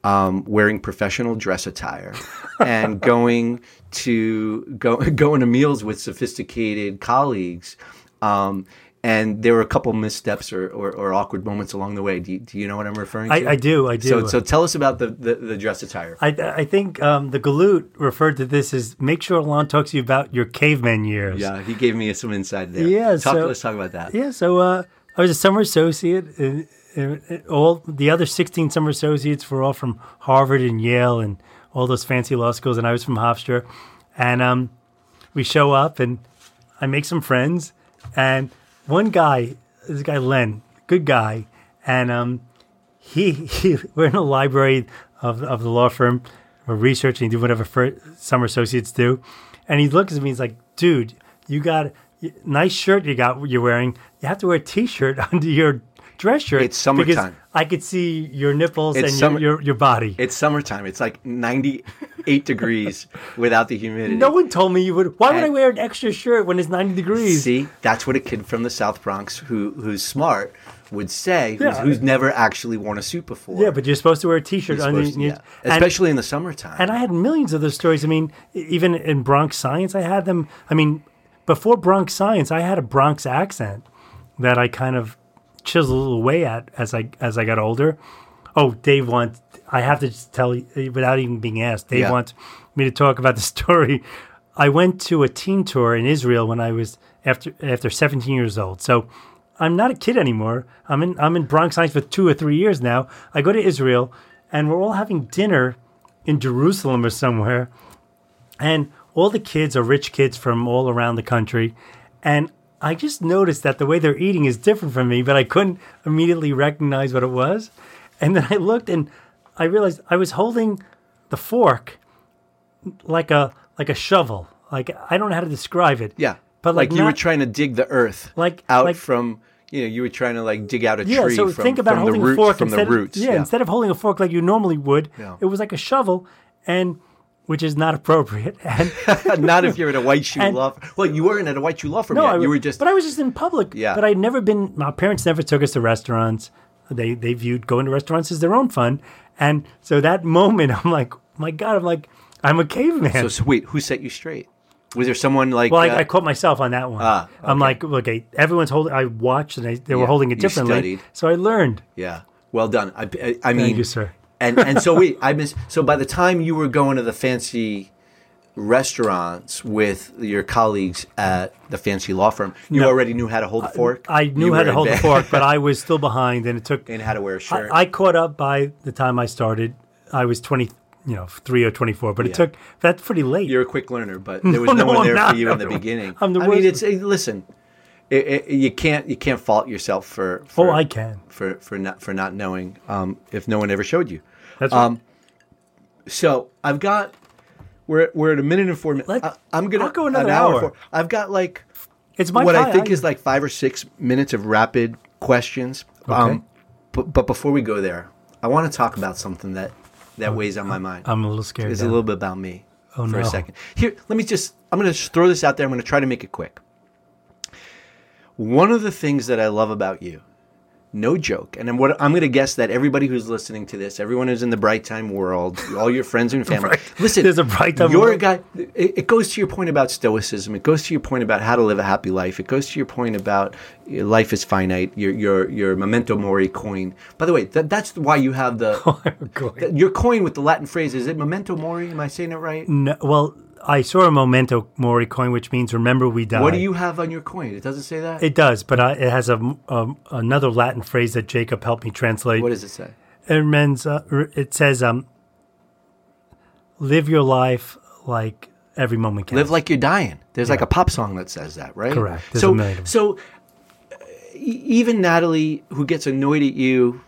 um, wearing professional dress attire [laughs] and going to go [laughs] going to meals with sophisticated colleagues. Um, and there were a couple missteps or, or, or awkward moments along the way. Do you, do you know what I'm referring to? I, I do. I do. So, so tell us about the, the, the dress attire. I, I think um, the Galoot referred to this as make sure Alon talks to you about your caveman years. yeah, he gave me some insight there. Yeah, talk, so- let's talk about that. Yeah, so uh, I was a summer associate. And, and all the other 16 summer associates were all from Harvard and Yale and all those fancy law schools, and I was from Hofstra. And um, we show up, and I make some friends. And one guy, this guy Len, good guy, and um, he, he [laughs] we're in the library of of the law firm, we're researching, do whatever fir- summer associates do, and he looks at me, he's like, "Dude, you got nice shirt you got you're wearing. You have to wear a t-shirt [laughs] under your dress shirt. It's summertime. I could see your nipples It's and summer- your, your your body. It's summertime. It's like 98 degrees [laughs] without the humidity. no one told me you would. Why would I wear an extra shirt when it's 90 degrees? See, that's what a kid from the South Bronx who who's smart would say, who's, Yeah. who's never actually worn a suit before. Yeah, but you're supposed to wear a t-shirt You're under. supposed to- yeah. and- especially in the summertime. And I had millions of those stories. I mean, even in Bronx Science, I had them. I mean, before Bronx Science, I had a Bronx accent that I kind of chiseled away at as I as I got older. Oh, Dave wants. I have to just tell you without even being asked. Dave Yeah. wants me to talk about the [laughs] story. I went to a teen tour in Israel when I was after after 17 years old. So I'm not a kid anymore. I'm in I'm in Bronx Science for two or three years now. I go to Israel, and we're all having dinner in Jerusalem or somewhere, and all the kids are rich kids from all around the country, and I just noticed that the way they're eating is different from me, but I couldn't immediately recognize what it was, and then I looked and I realized I was holding the fork like a like a shovel. Like I don't know how to describe it. yeah, but like, like, you were trying to dig the earth Like- out like- from you know you were trying to like dig out a Yeah, tree so from, think about holding the roots a fork from instead the roots. Of, yeah, instead of holding a fork like you normally would, Yeah. it was like a shovel, and which is not appropriate. [laughs] And [laughs] Not if you're at a white shoe And- law. Firm. Well, you weren't at a white shoe law firm no, yet. I, you were just. but I was just in public. Yeah. But I'd never been. My parents never took us to restaurants. They they viewed going to restaurants as their own fun, and so that [laughs] moment, I'm like, my God, I'm like, I'm a caveman. so, so wait, who set you straight? Was there someone like? well, uh, I, I caught myself on that one. Ah, I'm like, okay, everyone's holding. I watched and they, they were holding it differently, so I learned. yeah. Well done. I, I, I mean, you, sir. And and so wait, I miss. So by the time you were going to the fancy restaurants with your colleagues at the fancy law firm, you No. already knew how to hold a fork. I You knew how to hold the advanced- fork, but I [laughs] was still behind, and it took. and how to wear a shirt. I, I caught up by the time I started. I was 20, you know, three or 24, but it took. That's pretty late. You're a quick learner, but [laughs] there was No, no, one I'm there for you in the beginning. I'm the I mean, it's listen. It, it, you can't you can't fault yourself for, for oh, I can. for for not for not knowing um, if no one ever showed you. That's Um, So I've got we're we're at a minute and four minutes. Let- I, I'm gonna I'll go another an hour. hour. Four. I've got like it's my what I think is like five or six minutes of rapid questions. Um, but but before we go there, I want to talk about something that that weighs on my mind. I'm a little scared. It's now. a little bit about me Oh, for a second. Here, let me just, I'm going to throw this out there. I'm going to try to make it quick. One of the things that I love about you, no joke, and I'm, what, I'm going to guess that everybody who's listening to this, everyone who's in the bright time world, all your friends and [laughs] family, Right. listen, There's a bright time You're a guy, it, it goes to your point about stoicism. It goes to your point about how to live a happy life. It goes to your point about your life is finite, your, your, your memento mori coin. By the way, that, that's why you have the, [laughs] Coin. your coin with the Latin phrase, is it memento mori? Am I saying it right? No, well, I saw a memento mori coin, which means remember we died. What do you have on your coin? It doesn't say that. It does, but I, it has a, um, another Latin phrase that Jacob helped me translate. what does it say? it means uh, it says um live your life like every moment counts. Live like you're dying. There's like a pop song that says that, right? Correct. There's so, a million of them. so even Natalie, who gets annoyed at you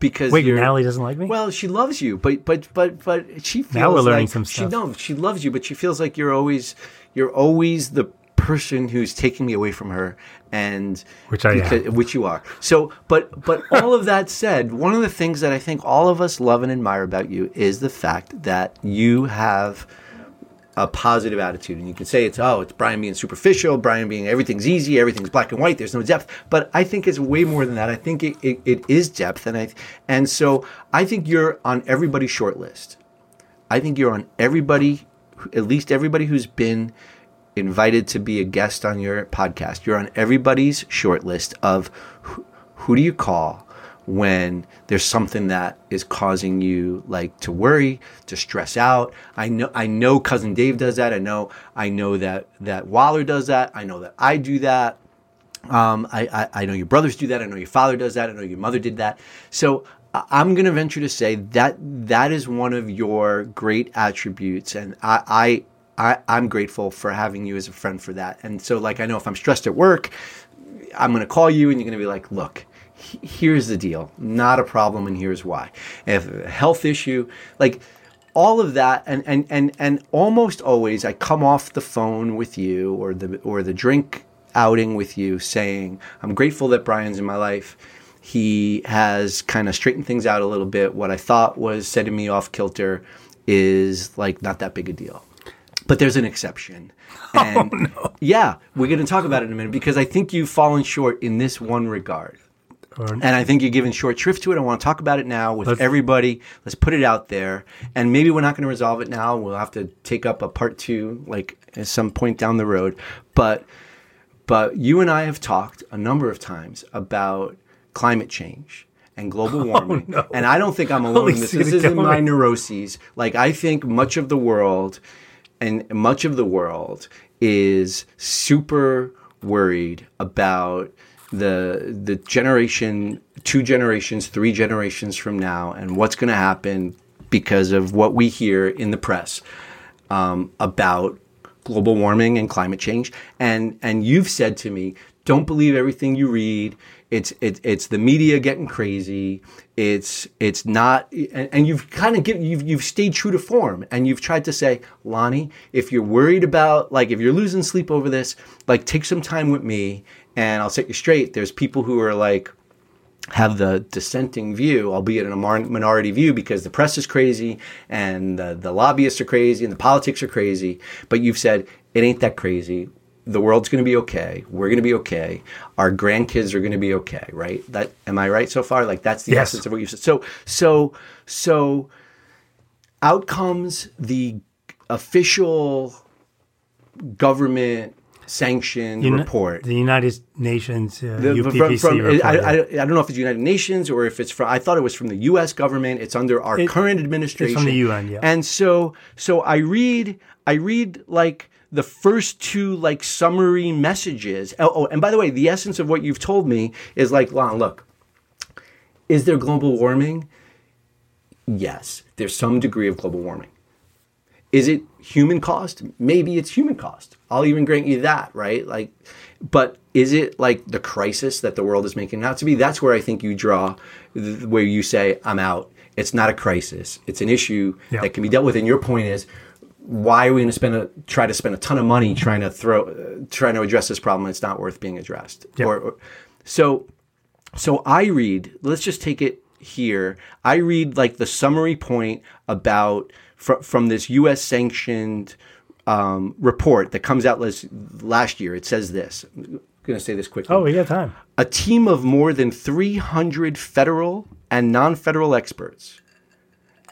because Wait, Natalie doesn't like me? Well, she loves you, but but but but she feels Now we're learning like some she stuff. no, she loves you, but she feels like you're always you're always the person who's taking me away from her and Which I am. which you are. So, but but all of that said, one of the things that I think all of us love and admire about you is the fact that you have a positive attitude. And you can say it's, oh, it's Brian being superficial, Brian being everything's easy, everything's black and white, there's no depth. But I think it's way more than that. I think it, it, it is depth. And I and so I think you're on everybody's short list. I think you're on everybody, at least everybody who's been invited to be a guest on your podcast. You're on everybody's short list of who, who do you call when there's something that is causing you like to worry, to stress out. I know I know cousin Dave does that. I know I know that that Waller does that. I know that I do that. Um, I, I, I know your brothers do that. I know your father does that. I know your mother did that. So I'm going to venture to say that that is one of your great attributes, and I, I, I I'm grateful for having you as a friend for that. And so, like, I know if I'm stressed at work, I'm going to call you, and you're going to be like, "Look, here's the deal. Not a problem, and here's why. If a health issue, like." all of that and, and and and almost always I come off the phone with you or the or the drink outing with you saying I'm grateful that Brian's in my life. He has kind of straightened things out a little bit. What I thought was setting me off kilter is like not that big a deal. But there's an exception. [laughs] Oh, and yeah, we're going to talk about it in a minute because I think you've fallen short in this one regard. And I think you're giving short shrift to it. I want to talk about it now with Let's- everybody. Let's put it out there. And maybe we're not going to resolve it now. We'll have to take up a part two, like at some point down the road. But, but you and I have talked a number of times about climate change and global [laughs] oh, warming. And I don't think I'm alone Holy in this. This isn't my neuroses. Like I think much of the world and much of the world is super worried about the the generation two generations three generations from now and what's going to happen because of what we hear in the press um, about global warming and climate change. And and you've said to me don't believe everything you read it's it, it's the media getting crazy it's it's not and, and you've kind of give you've you've stayed true to form and you've tried to say Lonnie if you're worried about like if you're losing sleep over this like take some time with me and I'll set you straight there's people who are like have the dissenting view, albeit in a minority view, because the press is crazy and the, the lobbyists are crazy and the politics are crazy. But you've said it ain't that crazy. The world's going to be okay. We're going to be okay. Our grandkids are going to be okay, right? That am I right so far? Like that's the Yes. essence of what you said. So so so out comes the official government sanctioned Uni- report. The United Nations uh, The- IPCC from- from- report. I, I, I don't know if it's United Nations or if it's from. I thought it was from the U.S. government. It's under our It- current administration. From the UN, yeah. And so, so I read, I read like the first two like summary messages. Oh, oh, and by the way, the essence of what you've told me is like, Lon, look, is there global warming? Yes, there's some degree of global warming. Is it human cost? Maybe it's human cost. I'll even grant you that, right? Like, but is it like the crisis that the world is making it out to be? That's where I think you draw, where you say, I'm out. It's not a crisis. It's an issue Yeah. that can be dealt with. And your point is, why are we going to spend a try to spend a ton of money trying to throw, uh, trying to address this problem? It's not worth being addressed. Yeah. Or, or so, so I read. Let's just take it here. I read like the summary point about fr- from this U.S. sanctioned um, report that comes out last, last year. It says this. I'm going to say this quickly. oh, we got time. A team of more than 300 federal and non federal experts,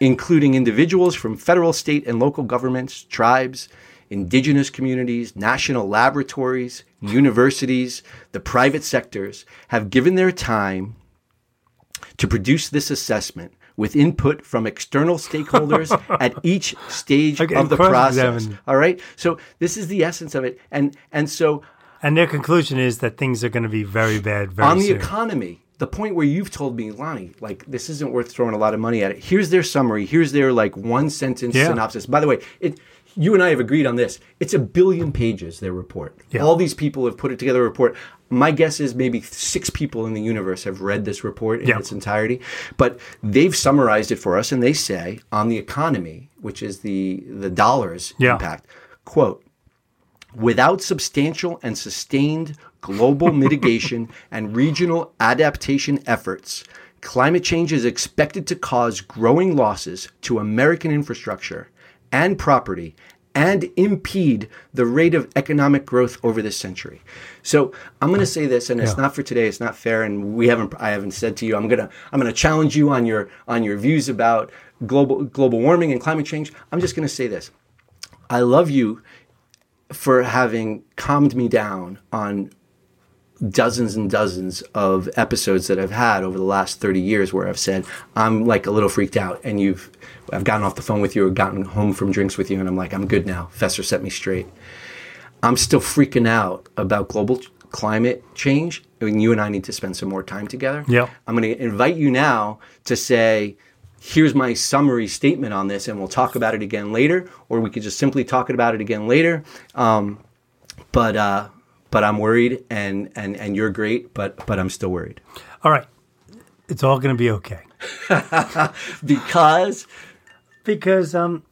including individuals from federal, state, and local governments, tribes, indigenous communities, national laboratories, universities, the private sectors, have given their time to produce this assessment with input from external stakeholders [laughs] at each stage Okay, of the process. All right. So this is the essence of it. And and so And their conclusion is that things are going to be very bad very on the soon. economy, the point where you've told me, Lonnie, like this isn't worth throwing a lot of money at it. Here's their summary. Here's their like one sentence Yeah. synopsis. By the way, it you and I have agreed on this. It's a billion pages, their report. Yeah. All these people have put it together a report. My guess is maybe six people in the universe have read this report in Yeah. its entirety. But they've summarized it for us and they say on the economy, which is the the dollars impact, quote, Without substantial and sustained global mitigation and regional adaptation efforts, climate change is expected to cause growing losses to American infrastructure and property and impede the rate of economic growth over this century. So I'm going to say this, and it's Yeah. not for today. It's not fair, and we haven't. I haven't said to you. I'm gonna. I'm gonna challenge you on your on your views about global global warming and climate change. I'm just going to say this. I love you for having calmed me down on dozens and dozens of episodes that I've had over the last 30 years where I've said, I'm like a little freaked out. And you've, I've gotten off the phone with you or gotten home from drinks with you, and I'm like, I'm good now. Fester set me straight. I'm still freaking out about global climate change. I mean, you and I need to spend some more time together. Yeah. I'm going to invite you now to say, here's my summary statement on this, and we'll talk about it again later, or we could just simply talk about it again later. Um, but uh, but I'm worried, and and and you're great, but but I'm still worried All right. It's all going to be okay. [laughs] because Because um,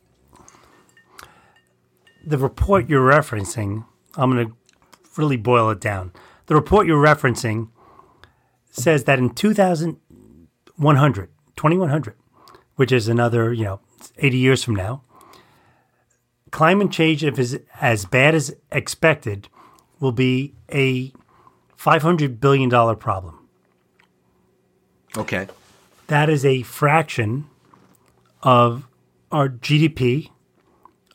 the report you're referencing, I'm going to really boil it down. The report you're referencing says that in 2100, 2100, which is another, you know, 80 years from now, climate change, if it's as bad as expected, will be a $500 billion problem. okay, That is a fraction of our GDP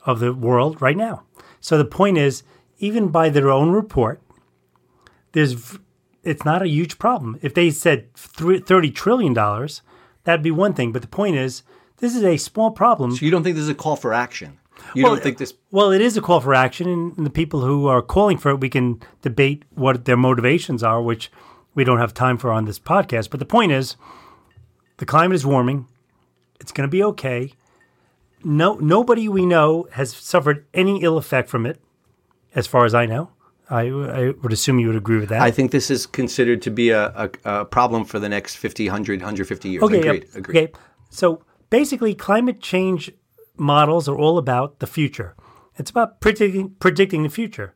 of the world right now. So the point is, even by their own report, there's it's not a huge problem. If they said thirty trillion dollars, that'd be one thing. But the point is, this is a small problem. so you don't think this is a call for action? You Well, don't think this? Well, it is a call for action, and the people who are calling for it, we can debate what their motivations are, which we don't have time for on this podcast. But the point is, the climate is warming. It's going to be okay. No, nobody we know has suffered any ill effect from it, as far as I know. I, I would assume you would agree with that. I think this is considered to be a, a, a problem for the next 50, 100, 150 years. Okay, agreed. yep. agreed. okay. So basically, climate change models are all about the future. It's about predicting predicting the future,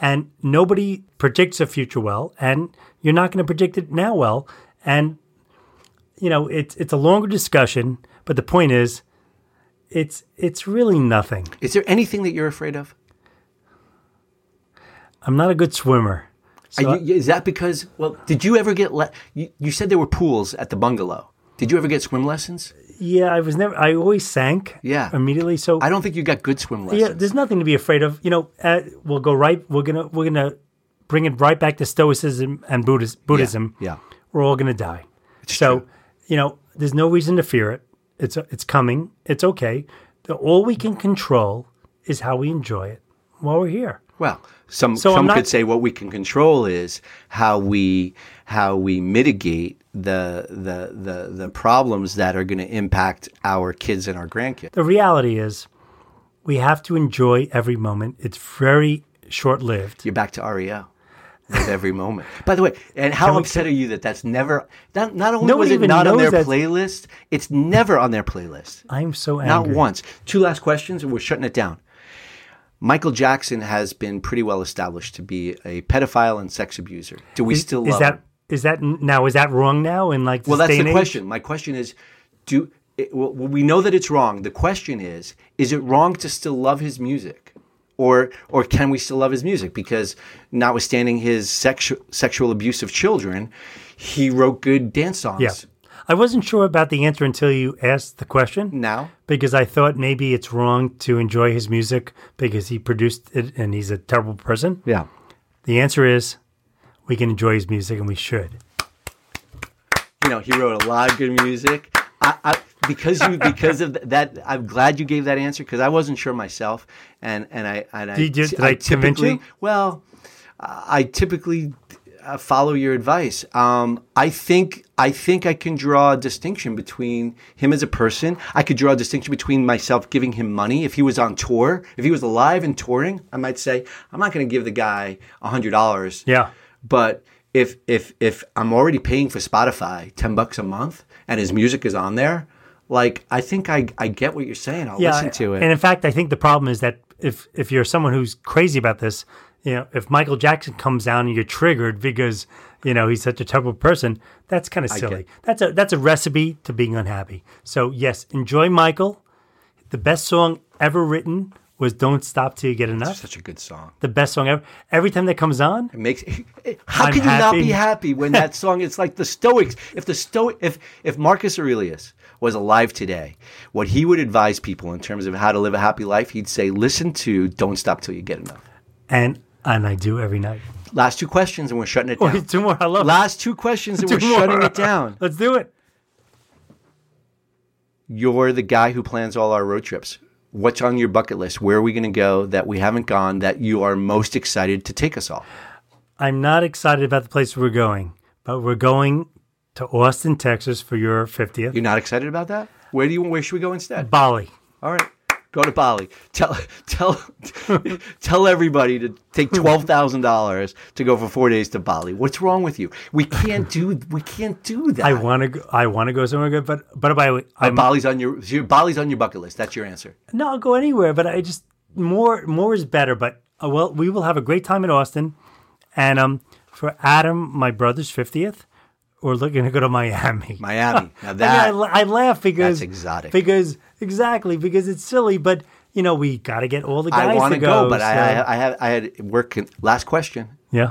and nobody predicts the future well, and you're not going to predict it now well. And you know, it's it's a longer discussion, but the point is, it's it's really nothing. Is there anything that you're afraid of? I'm not a good swimmer. So you, is that because? Well, did you ever get? Le- you, you said there were pools at the bungalow. Did you ever get swim lessons? Yeah, I was never. I always sank. Yeah. immediately. So I don't think you got good swim lessons. yeah, there's nothing to be afraid of. You know, uh, we'll go right. We're gonna we're gonna bring it right back to Stoicism and Buddhist, Buddhism. yeah. we're all gonna die. so true. you know, there's no reason to fear it. It's it's coming. It's okay. The, all we can control is how we enjoy it while we're here. Well, some So some not- could say what we can control is how we how we mitigate the the the the problems that are going to impact our kids and our grandkids. The reality is, we have to enjoy every moment. It's very short lived. You're back to REO. With every moment. By the way, and how Can we- upset are you that that's never not, not only was it not on their playlist, it's never on their playlist. I'm so angry. Not once. Two last questions, and we're shutting it down. Michael Jackson has been pretty well established to be a pedophile and sex abuser. Do we still Is that him? is that now? Is that wrong now? In like Well, that's the age? question. My question is, do it, well, we know that it's wrong. The question is, is it wrong to still love his music, or or can we still love his music? Because notwithstanding his sexual sexual abuse of children, he wrote good dance songs. Yeah, I wasn't sure about the answer until you asked the question. Now, because I thought maybe it's wrong to enjoy his music because he produced it and he's a terrible person. yeah. The answer is we can enjoy his music and we should. you know, he wrote a lot of good music. I, I because you because of that. I'm glad you gave that answer because I wasn't sure myself, and and I and I, Did you- did I convince typically you? well, I typically uh, follow your advice. Um, I think I think I can draw a distinction between him as a person. I could draw a distinction between myself giving him money if he was on tour, if he was alive and touring. I might say I'm not going to give the guy a hundred dollars. Yeah. But if if if I'm already paying for Spotify ten bucks a month and his music is on there, like I think I I get what you're saying. I'll listen to it. And in fact, I think the problem is that if if you're someone who's crazy about this, you know, if Michael Jackson comes down and you're triggered because you know he's such a terrible person, that's kind of silly. That's a that's a recipe to being unhappy. So yes, enjoy Michael. The best song ever written was "Don't Stop Till You Get Enough." Such a good song. The best song ever. Every time that comes on, It makes [laughs] how I'm can you not be happy when that [laughs] song? It's like the Stoics. If the Stoic, if if Marcus Aurelius was alive today, what he would advise people in terms of how to live a happy life, he'd say, "Listen to Don't Stop Till You Get Enough." and and I do every night. Last two questions, and we're shutting it down. Wait, two more. I love it. Last two questions, and [laughs] Two we're more. shutting it down. [laughs] Let's do it. you're the guy who plans all our road trips. What's on your bucket list? Where are we going to go that we haven't gone that you are most excited to take us all? I'm not excited about the place we're going, but we're going to Austin, Texas for your 50th. You're not excited about that? Where do you? Where should we go instead? Bali. All right, go to Bali. Tell [laughs] tell tell everybody to take twelve thousand dollars to go for four days to Bali. What's wrong with you? We can't do we can't do that. I want to go. I want to go somewhere good, but but by Uh, Bali's on your, Bali's on your bucket list. That's your answer. no, I'll go anywhere. But I just more more is better. But uh, well, we will have a great time in Austin, and um, for Adam, my brother's 50th, we're looking to go to Miami. Miami. [laughs] Now I, mean, that I, I laugh because That's exotic. Because exactly because it's silly, but you know we got to get all the guys I want to go. go, but I, so- I I had I had work. Last question. yeah.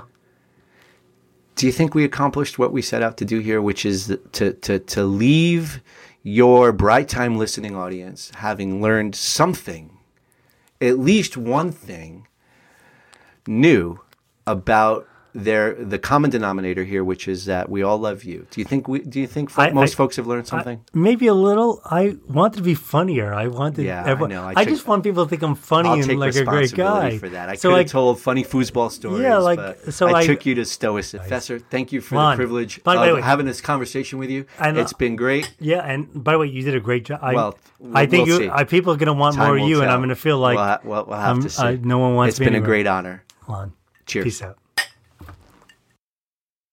do you think we accomplished what we set out to do here, which is to to to leave your bright time listening audience having learned something, at least one thing new about their the common denominator here, which is that we all love you. Do you think we? Do you think fo- I- most I- folks have learned something? Maybe a little. I wanted to be funnier. I wanted. Yeah, I everyone, know. I I, took- just want people to think I'm funny I'll and like a great guy. for that. I so could like, have told funny foosball stories. Yeah, like, but so I, I- took you to Stoic. Professor, thank you for the privilege by of way- having this conversation with you. I know- It's been great. yeah, and by the way, you did a great job. I, Well, I think we'll you. I, people are going to want Time more of you, and. I'm going to feel like we'll, we'll, we'll have to see. I- no one wants It's been a great honor. Lon, Cheers. Peace out.